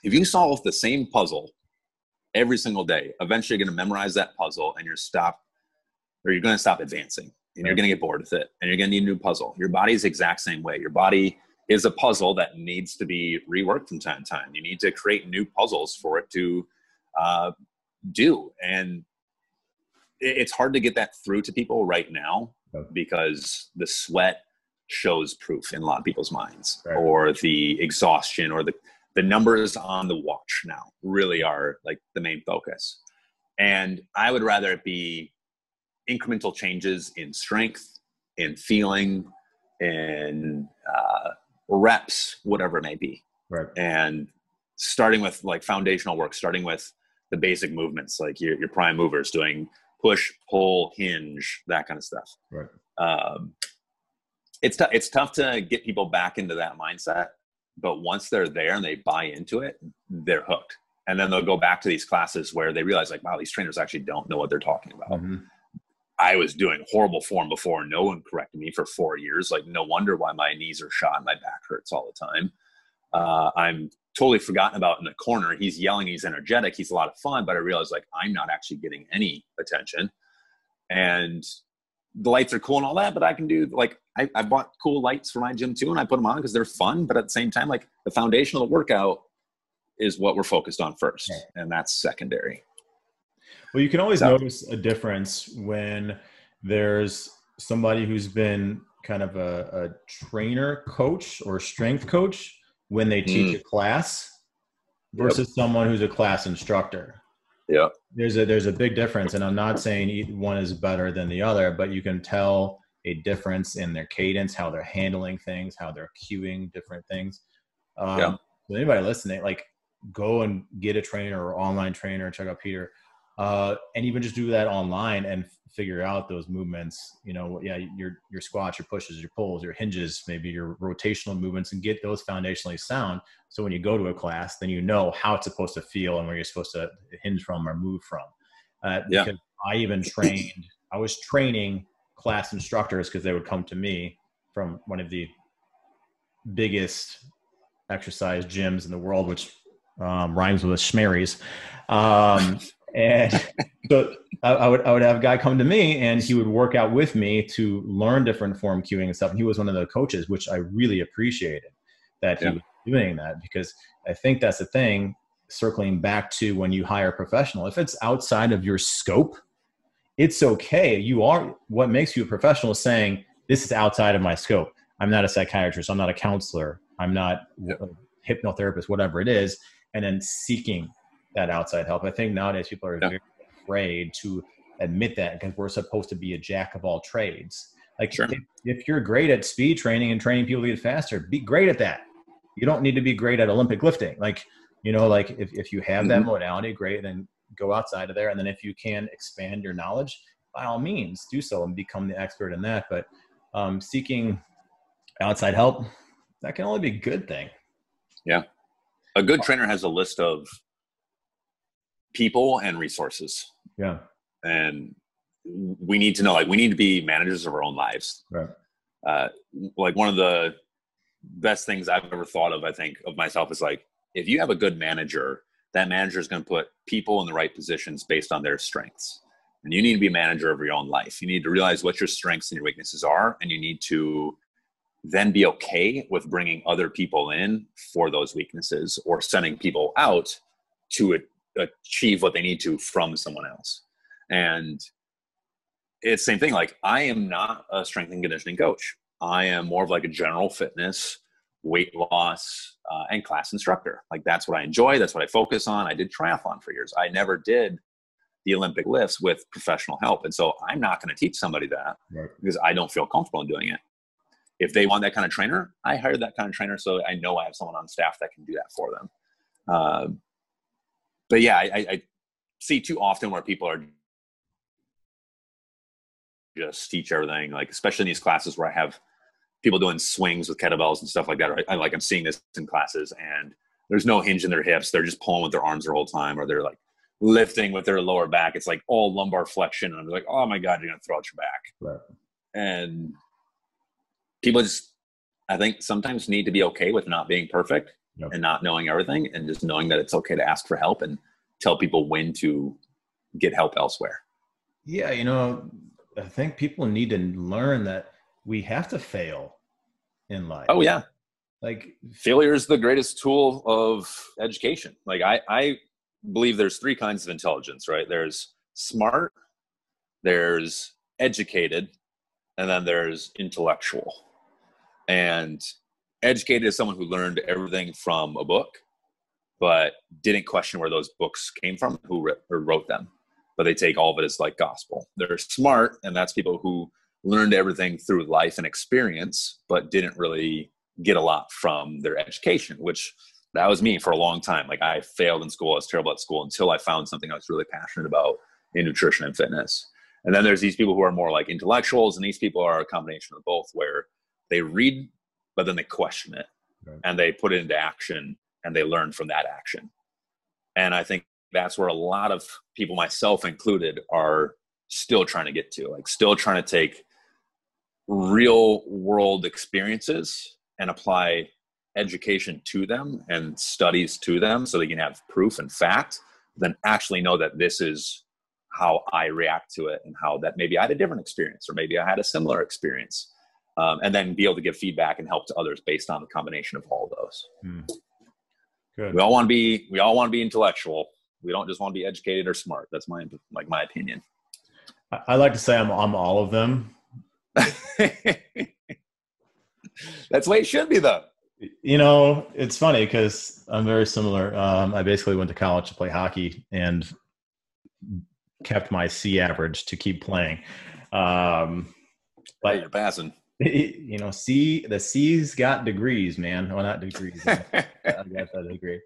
B: If you solve the same puzzle every single day, eventually you're going to memorize that puzzle and you're stop, or you're going to stop advancing and you're going to get bored with it and you're going to need a new puzzle. Your body's the exact same way. Your body is a puzzle that needs to be reworked from time to time. You need to create new puzzles for it to uh, do. And it's hard to get that through to people right now because the sweat shows proof in a lot of people's minds
A: Right.
B: or the exhaustion or the the numbers on the watch now really are like the main focus and i would rather it be incremental changes in strength in feeling in uh, reps whatever it may be
A: Right.
B: and starting with like foundational work starting with the basic movements like your, your prime movers doing push pull hinge that kind of stuff
A: Right.
B: um, it's, it's tough to get people back into that mindset but once they're there and they buy into it they're hooked and then they'll go back to these classes where they realize like wow these trainers actually don't know what they're talking about
A: Mhm.
B: I was doing horrible form before. No one corrected me for four years. Like, no wonder why my knees are shot and my back hurts all the time. Uh, I'm totally forgotten about in the corner. He's yelling, he's energetic, he's a lot of fun, but I realized like I'm not actually getting any attention. And the lights are cool and all that, but I can do like I, I bought cool lights for my gym too, and I put them on because they're fun. But at the same time, like the foundation of the workout is what we're focused on first, and that's secondary.
A: Well, you can always
B: So-
A: notice a difference when there's somebody who's been kind of a, a trainer coach or strength coach when they teach a class versus someone who's a class instructor.
B: Yeah.
A: There's a there's a big difference, and I'm not saying one is better than the other, but you can tell a difference in their cadence, how they're handling things, how they're cueing different things. Um,
B: Yeah.
A: So anybody listening, like, go and get a trainer or online trainer. Check out Peter uh, and even just do that online and figure out those movements. You know, yeah, your your squats, your pushes, your pulls, your hinges, maybe your rotational movements, and get those foundationally sound. So when you go to a class, then you know how it's supposed to feel and where you're supposed to hinge from or move from. Uh,
B: Yeah.
A: because I even trained. I was training class instructors because they would come to me from one of the biggest exercise gyms in the world, which um, rhymes with Schmary's. Um, and so I, I would I would have a guy come to me and he would work out with me to learn different form cueing and stuff. And he was one of the coaches, which I really appreciated that he was doing that because I think that's the thing. Circling back to when you hire a professional, if it's outside of your scope, it's okay. You are what makes you a professional is saying this is outside of my scope. I'm not a psychiatrist. I'm not a counselor. I'm not
B: Yep.
A: a hypnotherapist, whatever it is, and then seeking that outside help. I think nowadays people are
B: Yeah.
A: very afraid to admit that because we're supposed to be a jack of all trades. Like
B: Sure.
A: if, if you're great at speed training and training people to get faster, be great at that. You don't need to be great at Olympic lifting. Like, you know, like if, if you have that
B: Mhm.
A: modality, great, then go outside of there. And then if you can expand your knowledge, by all means do so and become the expert in that. But um, seeking outside help, that can only be a good thing. Yeah.
B: A good trainer has a list of people and resources.
A: Yeah.
B: and we need to know like we need to be managers of our own lives
A: Right.
B: uh, like one of the best things i've ever thought of i think of myself is like if you have a good manager that manager is going to put people in the right positions based on their strengths and you need to be a manager of your own life you need to realize what your strengths and your weaknesses are and you need to then be okay with bringing other people in for those weaknesses or sending people out to a- achieve what they need to from someone else and it's the same thing. Like I am not a strength and conditioning coach. I am more of like a general fitness, weight loss, uh, and class instructor. Like that's what I enjoy. That's what I focus on. I did triathlon for years. I never did the Olympic lifts with professional help, and so I'm not going to teach somebody that
A: Right.
B: because I don't feel comfortable in doing it. If they want that kind of trainer, I hire that kind of trainer, so I know I have someone on staff that can do that for them. Uh, but yeah, I, I, see too often where people are just teach everything, like especially in these classes where I have people doing swings with kettlebells and stuff like that. Right? I like I'm seeing this in classes, and there's no hinge in their hips. They're just pulling with their arms the whole time, or they're like lifting with their lower back. It's like all lumbar flexion, and I'm like, oh my god, you're gonna throw out your back.
A: Right.
B: And people just, I think, sometimes need to be okay with not being perfect
A: Yep.
B: and not knowing everything, and just knowing that it's okay to ask for help and tell people when to get help elsewhere.
A: Yeah, you know, I think people need to learn that we have to fail in life.
B: Oh yeah,
A: Like,
B: failure is the greatest tool of education. Like I, I believe there's three kinds of intelligence, right? There's smart, there's educated, and then there's intellectual. And educated as someone who learned everything from a book, but didn't question where those books came from, who or wrote them. But they take all of it as like gospel. They're smart, and that's people who learned everything through life and experience, but didn't really get a lot from their education, which that was me for a long time. Like I failed in school, I was terrible at school until I found something I was really passionate about in nutrition and fitness. And then there's these people who are more like intellectuals, and these people are a combination of both, where they read, but then they question it
A: Right.
B: and they put it into action and they learn from that action. And I think that's where a lot of people, myself included, are still trying to get to, like still trying to take real world experiences and apply education to them and studies to them so they can have proof and fact then actually know that this is how i react to it and how that maybe i had a different experience or maybe i had a similar experience um, and then be able to give feedback and help to others based on the combination of all those
A: hmm. good.
B: we all want to be we all want to be intellectual we don't just want to be educated or smart that's my like my opinion
A: I, I like to say I'm, I'm all of them.
B: that's the way it should be though
A: You know, it's funny because I'm very similar. Um, I basically went to college to play hockey and kept my C average to keep playing. Um,
B: but
A: but
B: you're passing
A: you know, C the C's got degrees, man. Well, not degrees. I got that degree.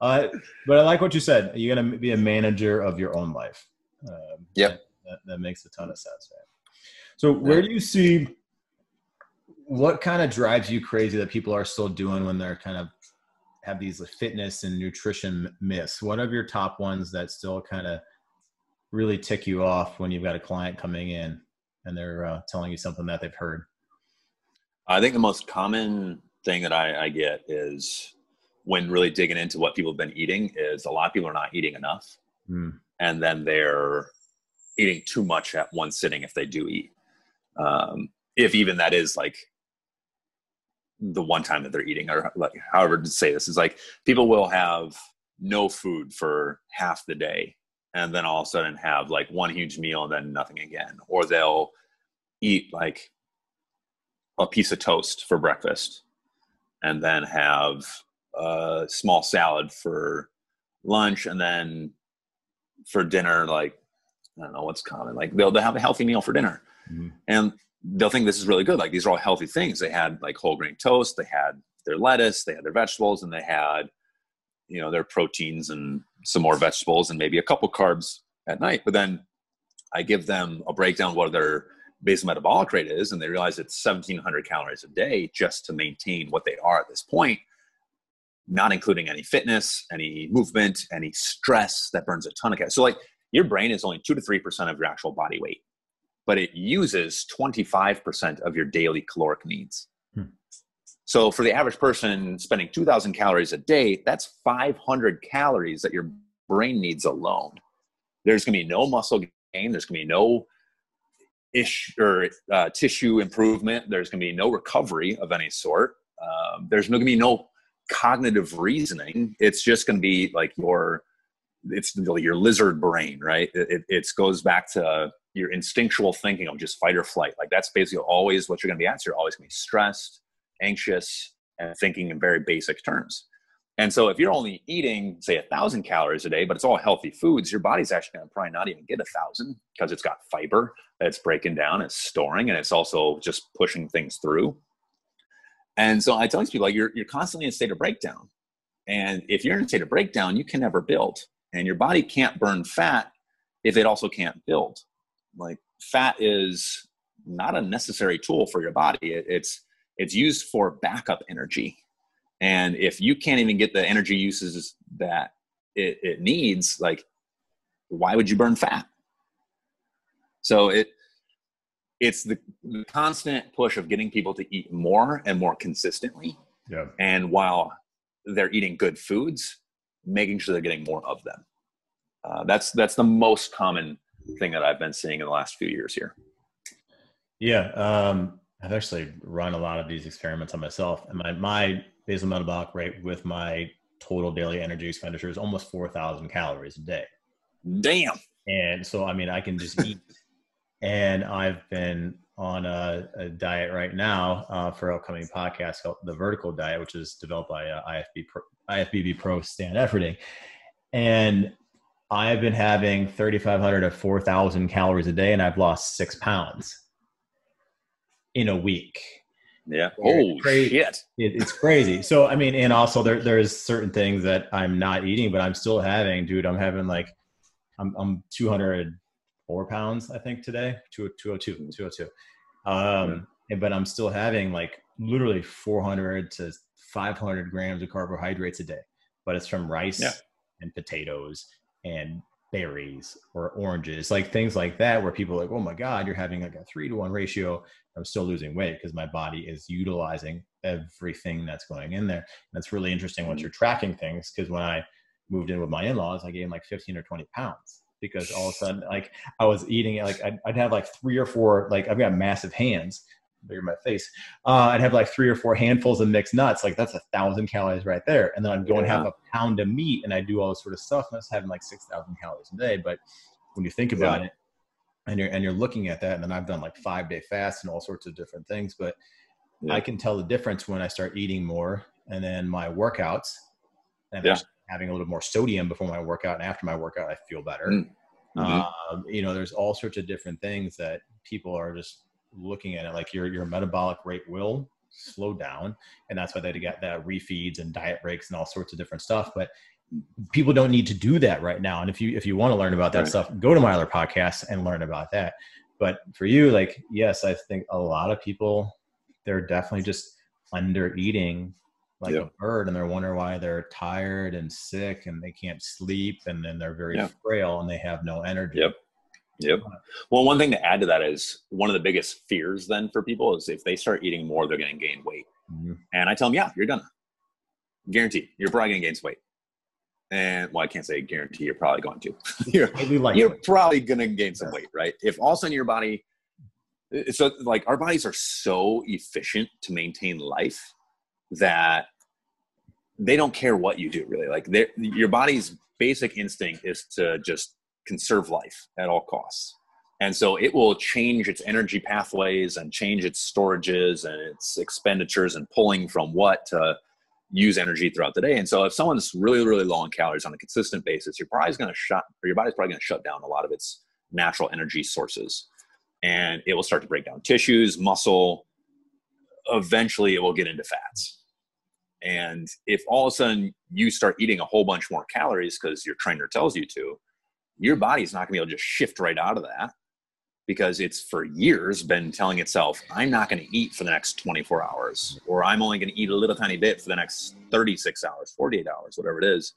A: Uh, but I like what you said. You're gonna be a manager of your own life. Um,
B: Yep.
A: That, that makes a ton of sense, man. So where do you see what kind of drives you crazy that people are still doing when they're kind of have these like, fitness and nutrition myths? What are your top ones that still kind of really tick you off when you've got a client coming in and they're uh, telling you something that they've heard?
B: I think the most common thing that I, I get is when really digging into what people have been eating is a lot of people are not eating enough.
A: Mm.
B: and then they're eating too much at one sitting if they do eat. Um, if even that is like the one time that they're eating or like however to say this is like people will have no food for half the day and then all of a sudden have like one huge meal and then nothing again. Or they'll eat like a piece of toast for breakfast and then have a small salad for lunch and then for dinner like i don't know what's common like they'll, they'll have a healthy meal for dinner.
A: Mhm.
B: and they'll think this is really good. Like these are all healthy things. They had like whole grain toast they had their lettuce they had their vegetables and they had you know their proteins and some more vegetables and maybe a couple carbs at night. But then i give them a breakdown of what their basal metabolic rate is and they realize it's 1700 calories a day just to maintain what they are at this point not including any fitness any movement any stress that burns a ton of calories so like your brain is only 2 to 3% of your actual body weight but it uses 25% of your daily caloric needs
A: Hmm.
B: so for the average person spending 2000 calories a day that's 500 calories that your brain needs alone there's going to be no muscle gain there's going to be no ish or uh, tissue improvement. There's going to be no recovery of any sort. Um, there's going to be no cognitive reasoning. It's just going to be like your it's your lizard brain, right? It, it goes back to your instinctual thinking of just fight or flight. Like that's basically always what you're going to be at. You're always going to be stressed, anxious, and thinking in very basic terms. And so if you're only eating, say, a thousand calories a day, but it's all healthy foods, your body's actually going to probably not even get a thousand because it's got fiber that's breaking down, it's storing, and it's also just pushing things through. And so I tell these people, like, you're, you're constantly in a state of breakdown. And if you're in a state of breakdown, you can never build. And your body can't burn fat if it also can't build. Like, fat is not a necessary tool for your body. It, it's, it's used for backup energy. And if you can't even get the energy uses that it, it needs, like, why would you burn fat? So it it's the, the constant push of getting people to eat more and more consistently.
A: Yeah.
B: And while they're eating good foods, making sure they're getting more of them. Uh, that's that's the most common thing that I've been seeing in the last few years here.
A: Yeah, um, I've actually run a lot of these experiments on myself, and my my basal metabolic rate with my total daily energy expenditure is almost four thousand calories a day.
B: Damn.
A: And so, I mean, I can just eat. and I've been on a, a diet right now uh, for upcoming podcast called the Vertical Diet, which is developed by uh, IFB Pro, IFBB Pro Stan Efferding. And I've been having 3,500 to 4,000 calories a day, and I've lost six pounds in a week.
B: Yeah.
A: Yeah,
B: Oh shit.
A: It, it's crazy. So I mean, and also there there's certain things that I'm not eating, but I'm still having. Dude, I'm having like, I'm I'm 204 pounds I think today, two 202 202. Um, and, but I'm still having like literally 400 to 500 grams of carbohydrates a day, but it's from rice
B: Yeah.
A: and potatoes and berries or oranges, like things like that, where people are like, oh my god, you're having like a three to one ratio. I'm still losing weight because my body is utilizing everything that's going in there. And it's really interesting once mm-hmm. you're tracking things because when I moved in with my in-laws, I gained like 15 or 20 pounds because all of a sudden, like I was eating it, like I'd, I'd have like three or four, like I've got massive hands, bigger my face. Uh, I'd have like three or four handfuls of mixed nuts, like that's a thousand calories right there. And then I'd go and have a pound of meat and I do all this sort of stuff. And I was having like 6,000 calories a day. But when you think about
B: Yeah.
A: it, and you're and you're looking at that, and then I've done like five day fasts and all sorts of different things. But
B: Yeah.
A: I can tell the difference when I start eating more, and then my workouts, and
B: Yeah.
A: having a little more sodium before my workout, and after my workout, I feel better.
B: Mm. Mhm.
A: Um, you know, there's all sorts of different things that people are just looking at it like your your metabolic rate will slow down, and that's why they get that refeeds and diet breaks and all sorts of different stuff. But people don't need to do that right now. And if you if you want to learn about that right. stuff, go to my other podcast and learn about that. But for you, like yes, I think a lot of people they're definitely just under eating like a bird and they're wondering why they're tired and sick and they can't sleep and then they're very frail and they have no energy.
B: Yep. Yep. Well, one thing to add to that is one of the biggest fears then for people is if they start eating more, they're going to gain weight. Mm-hmm. And I tell them, yeah, you're gonna. Guarantee, you're probably going to gain weight. And well, I can't say guarantee you're probably going to. you're, you're probably going to gain some weight, right? If all of a sudden your body, so like our bodies are so efficient to maintain life that they don't care what you do really. Like your body's basic instinct is to just conserve life at all costs. And so it will change its energy pathways and change its storages and its expenditures and pulling from what to use energy throughout the day. And so if someone's really, really low on calories on a consistent basis, your body's going to shut, or your body's probably going to shut down a lot of its natural energy sources. And it will start to break down tissues, muscle. Eventually, it will get into fats. And if all of a sudden you start eating a whole bunch more calories because your trainer tells you to, your body's not going to be able to just shift right out of that because it's for years been telling itself, I'm not going to eat for the next 24 hours, or I'm only going to eat a little tiny bit for the next 36 hours, 48 hours, whatever it is.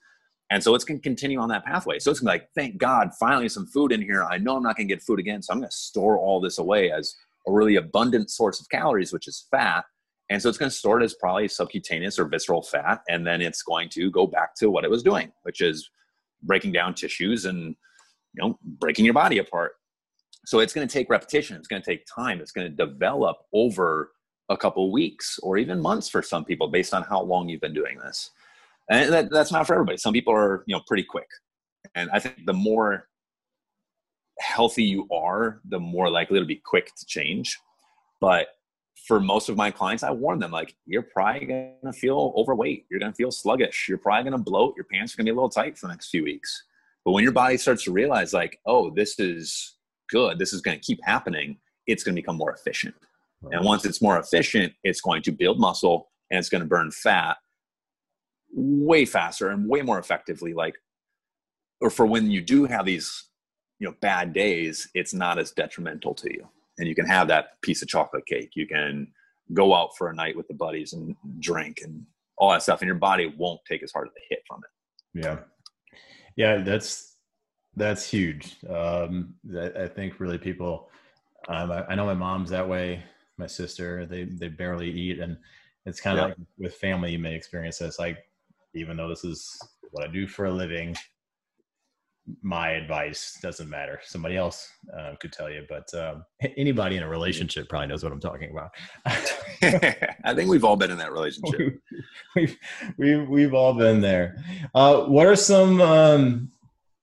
B: And so it's going to continue on that pathway. So it's going to be like, thank God, finally some food in here. I know I'm not going to get food again. So I'm going to store all this away as a really abundant source of calories, which is fat. And so it's going to store it as probably subcutaneous or visceral fat. And then it's going to go back to what it was doing, which is breaking down tissues and, you know, breaking your body apart. So it's going to take repetition it's going to take time it's going to develop over a couple weeks or even months for some people based on how long you've been doing this. And that, that's not for everybody. Some people are you know pretty quick. And i think the more healthy you are the more likely to be quick to change. But for most of my clients i warn them like you're probably to feel overweight you're to feel sluggish you're probably to bloat your pants are to be a little tight for the next few weeks but when your body starts to realize like oh this is good, this is to keep happening, it's to become more efficient. Right. And once it's more efficient, it's going to build muscle and it's going to burn fat way faster and way more effectively. Like, or for when you do have these, you know, bad days, it's not as detrimental to you. And you can have that piece of chocolate cake. You can go out for a night with the buddies and drink and all that stuff, and your body won't take as hard of a hit from it.
A: Yeah. Yeah, that's that's huge. Um, I, I think really people. Um, I, I, know my mom's that way. My sister, they they barely eat, and it's kind of yeah. like with family. You may experience this. Like, even though this is what I do for a living, my advice doesn't matter. Somebody else uh, could tell you, but um, anybody in a relationship probably knows what I'm talking about.
B: I think we've all been in that relationship.
A: we've, we've, we've all been there. Uh, what are some um,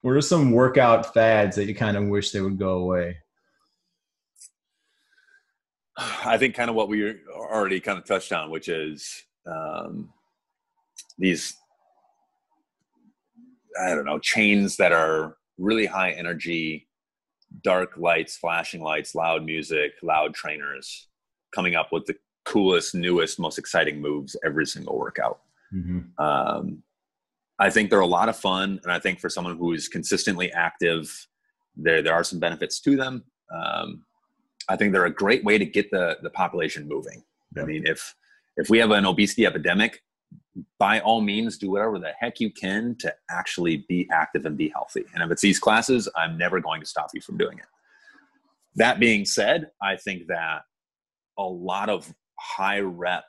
A: what are some workout fads that you kind of wish they would go away?
B: I think kind of what we already kind of touched on, which is um, these, I don't know, chains that are really high energy, dark lights, flashing lights, loud music, loud trainers coming up with the coolest, newest, most exciting moves every single workout. Mm-hmm. Um, I think they're a lot of fun, and I think for someone who is consistently active, there there are some benefits to them. Um, I think they're a great way to get the the population moving. Yeah. I mean, if if we have an obesity epidemic, by all means, do whatever the heck you can to actually be active and be healthy. And if it's these classes, I'm never going to stop you from doing it. That being said, I think that a lot of high rep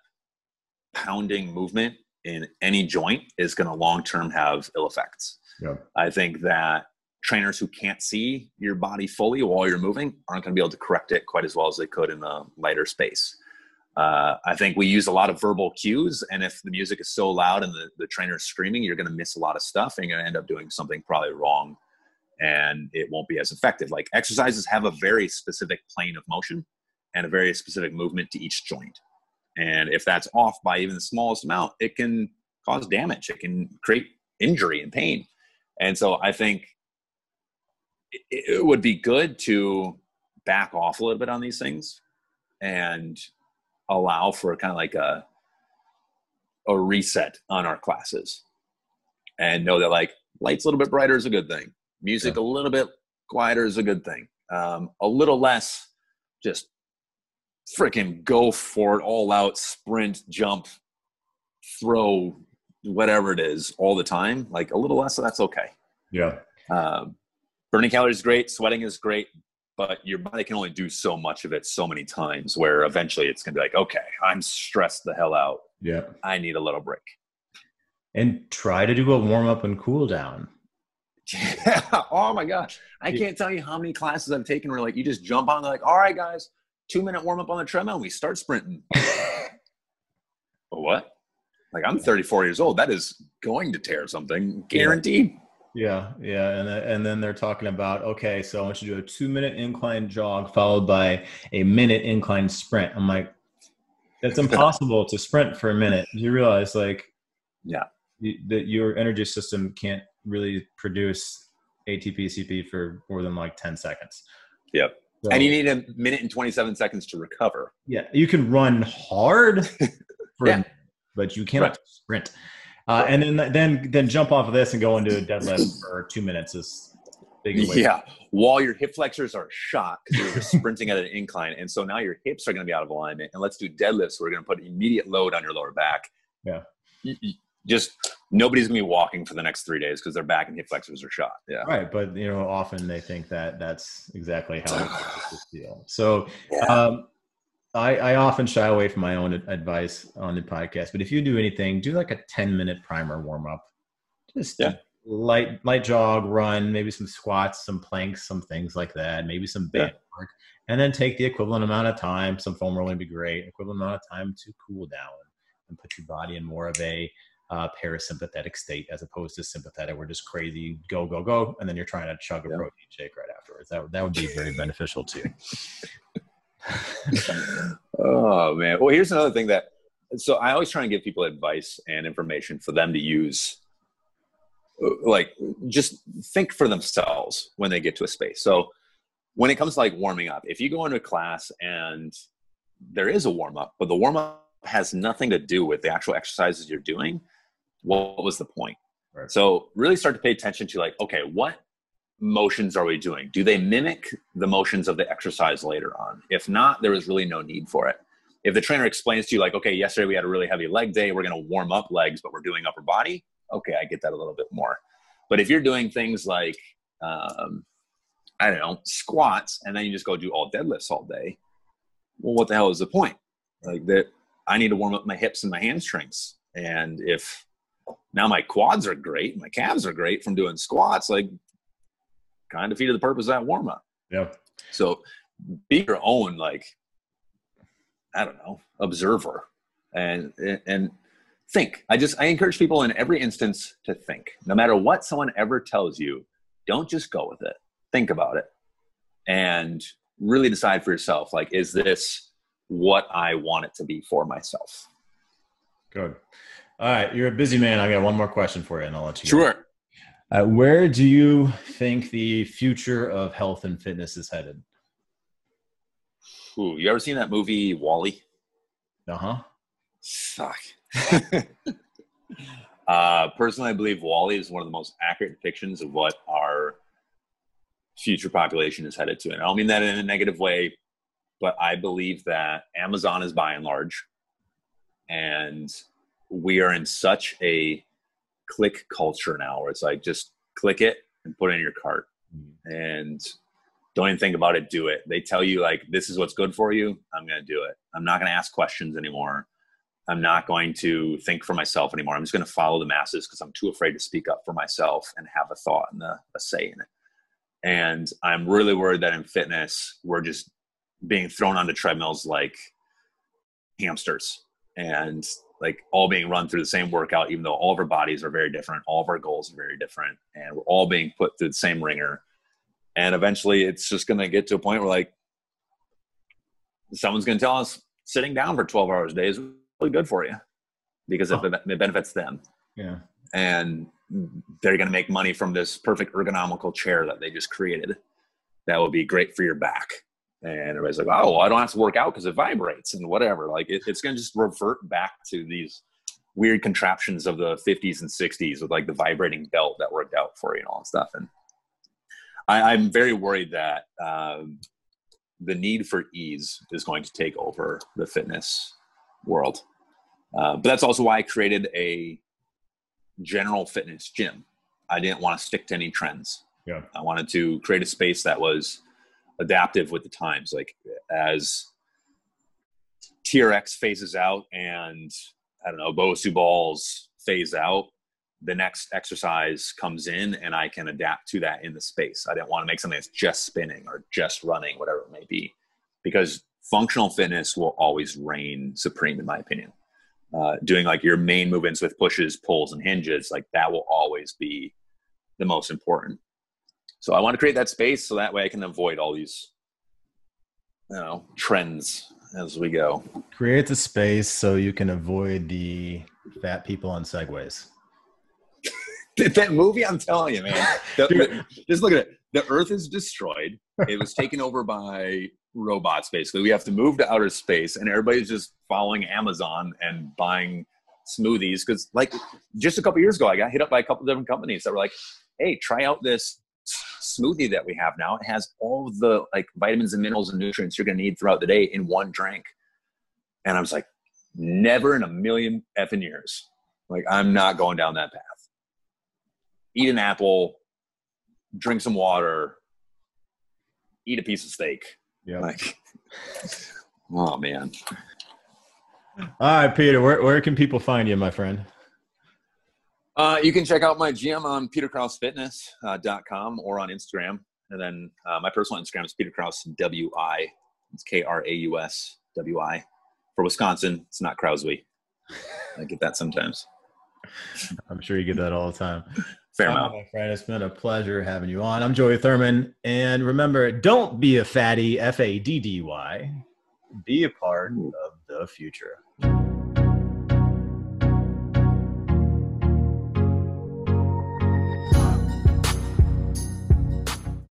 B: pounding movement in any joint is going to long term have ill effects. Yeah. I think that trainers who can't see your body fully while you're moving aren't going to be able to correct it quite as well as they could in the lighter space. Uh, I think we use a lot of verbal cues, and if the music is so loud and the, the trainer is screaming, you're going to miss a lot of stuff and you're going to end up doing something probably wrong and it won't be as effective. Like exercises have a very specific plane of motion and a very specific movement to each joint. And if that's off by even the smallest amount, it can cause damage. It can create injury and pain. And so I think it would be good to back off a little bit on these things and allow for kind of like a a reset on our classes. and know that like lights a little bit brighter is a good thing. Music yeah. a little bit quieter is a good thing. Um, a little less just freaking go for it all out sprint jump throw whatever it is all the time like a little less of that's okay
A: yeah
B: um, burning calories is great sweating is great but your body can only do so much of it so many times where eventually it's going to be like okay i'm stressed the hell out
A: yeah
B: i need a little break
A: and try to do a warm up and cool down
B: yeah. oh my gosh i can't tell you how many classes i've taken where like you just jump on like all right guys two minute warm up on the treadmill and we start sprinting. what? Like I'm 34 years old. That is going to tear something, guaranteed.
A: Yeah, yeah, and uh, and then they're talking about okay, so I want you to do a two minute incline jog followed by a minute incline sprint. I'm like, it's impossible to sprint for a minute. You realize, like,
B: yeah,
A: that your energy system can't really produce ATP CP for more than like 10 seconds.
B: Yep. So, and you need a minute and 27 seconds to recover.
A: Yeah, you can run hard, for, yeah. but you cannot right. sprint. Uh, and then then then jump off of this and go into a deadlift for two minutes is
B: big. Yeah, while your hip flexors are shot because you're sprinting at an incline, and so now your hips are going to be out of alignment. And let's do deadlifts. We're going to put immediate load on your lower back.
A: Yeah,
B: just nobody's gonna be walking for the next three days because their back and hip flexors are shot. Yeah,
A: right. But you know, often they think that that's exactly how feel. So, yeah. um, I, I often shy away from my own advice on the podcast. But if you do anything, do like a ten minute primer warm up. Just yeah. light light jog, run, maybe some squats, some planks, some things like that. Maybe some band yeah. work, and then take the equivalent amount of time. Some foam rolling would be great. Equivalent amount of time to cool down and put your body in more of a uh, parasympathetic state as opposed to sympathetic. We're just crazy, go, go, go. And then you're trying to chug a yeah. protein shake right afterwards. That, that would be very beneficial too.
B: oh, man. Well, here's another thing that, so I always try and give people advice and information for them to use. Uh, like, just think for themselves when they get to a space. So, when it comes to like warming up, if you go into a class and there is a warm up, but the warm up has nothing to do with the actual exercises you're doing, what was the point? Right. So really start to pay attention to like, okay, what motions are we doing? Do they mimic the motions of the exercise later on? If not, there is really no need for it. If the trainer explains to you like, okay, yesterday we had a really heavy leg day, we're going to warm up legs, but we're doing upper body. Okay, I get that a little bit more. But if you're doing things like, um, I don't know, squats, and then you just go do all deadlifts all day, well, what the hell is the point? Like that, I need to warm up my hips and my hamstrings. And if now my quads are great, my calves are great from doing squats. Like, kind of defeated the purpose of that warm up.
A: Yeah.
B: So be your own, like, I don't know, observer and, and think. I just, I encourage people in every instance to think. No matter what someone ever tells you, don't just go with it. Think about it and really decide for yourself like, is this what I want it to be for myself?
A: Good. All right, you're a busy man. I got one more question for you, and I'll let you.
B: Sure.
A: Uh, where do you think the future of health and fitness is headed?
B: Ooh, you ever seen that movie WALL-E?
A: Uh huh.
B: Fuck. uh, personally, I believe WALL-E is one of the most accurate depictions of what our future population is headed to. And I don't mean that in a negative way, but I believe that Amazon is by and large, and we are in such a click culture now where it's like just click it and put it in your cart. Mm-hmm. and don't even think about it do it. They tell you like this is what's good for you i'm going to do it. I'm not going to ask questions anymore. I'm not going to think for myself anymore. I'm just going to follow the masses because i'm too afraid to speak up for myself and have a thought and a, a say in it. And i'm really worried that in fitness we're just being thrown onto treadmills like hamsters. And like all being run through the same workout, even though all of our bodies are very different, all of our goals are very different, and we're all being put through the same ringer. And eventually, it's just going to get to a point where like someone's going to tell us sitting down for 12 hours a day is really good for you because oh. it benefits them.
A: Yeah.
B: And they're going to make money from this perfect ergonomical chair that they just created that will be great for your back and everybody's like, "Oh, I don't have to work out because it vibrates and whatever." Like it, it's going to just revert back to these weird contraptions of the 50s and 60s with like the vibrating belt that worked out for you and all that stuff. And I, am very worried that um, the need for ease is going to take over the fitness world. Uh, but that's also why I created a general fitness gym. I didn't want to stick to any trends.
A: Yeah.
B: I wanted to create a space that was adaptive with the times. Like as TRX phases out and I don't know, Bosu balls phase out, the next exercise comes in and I can adapt to that in the space. I didn't want to make something that's just spinning or just running, whatever it may be, because functional fitness will always reign supreme, in my opinion. Uh, doing like your main movements with pushes, pulls, and hinges, like that will always be the most important. So I want to create that space so that way I can avoid all these, you know, trends as we go.
A: Create the space so you can avoid the fat people on segways.
B: that movie, I'm telling you, man. The, the, just look at it. The Earth is destroyed. It was taken over by robots. Basically, we have to move to outer space, and everybody's just following Amazon and buying smoothies. Because, like, just a couple years ago, I got hit up by a couple different companies that were like, "Hey, try out this smoothie that we have now. It has all the like vitamins and minerals and nutrients you're going to need throughout the day in one drink." And I was like, "Never in a million effing years." Like, I'm not going down that path eat an apple, drink some water, eat a piece of steak.
A: Yeah.
B: Like, oh man.
A: All right, Peter. Where where can people find you, my friend?
B: Uh, you can check out my gym on peterkrausfitness.com uh, or on Instagram. And then uh, my personal Instagram is Peter Kraus WI. It's K R A U S W I. For Wisconsin, it's not Krauswy. I get that sometimes.
A: I'm sure you get that all the time.
B: Fair amount.
A: my friend, it's been a pleasure having you on. I'm Joey Thurman. And remember, don't be a fatty, F A D D Y. Be a part of the future.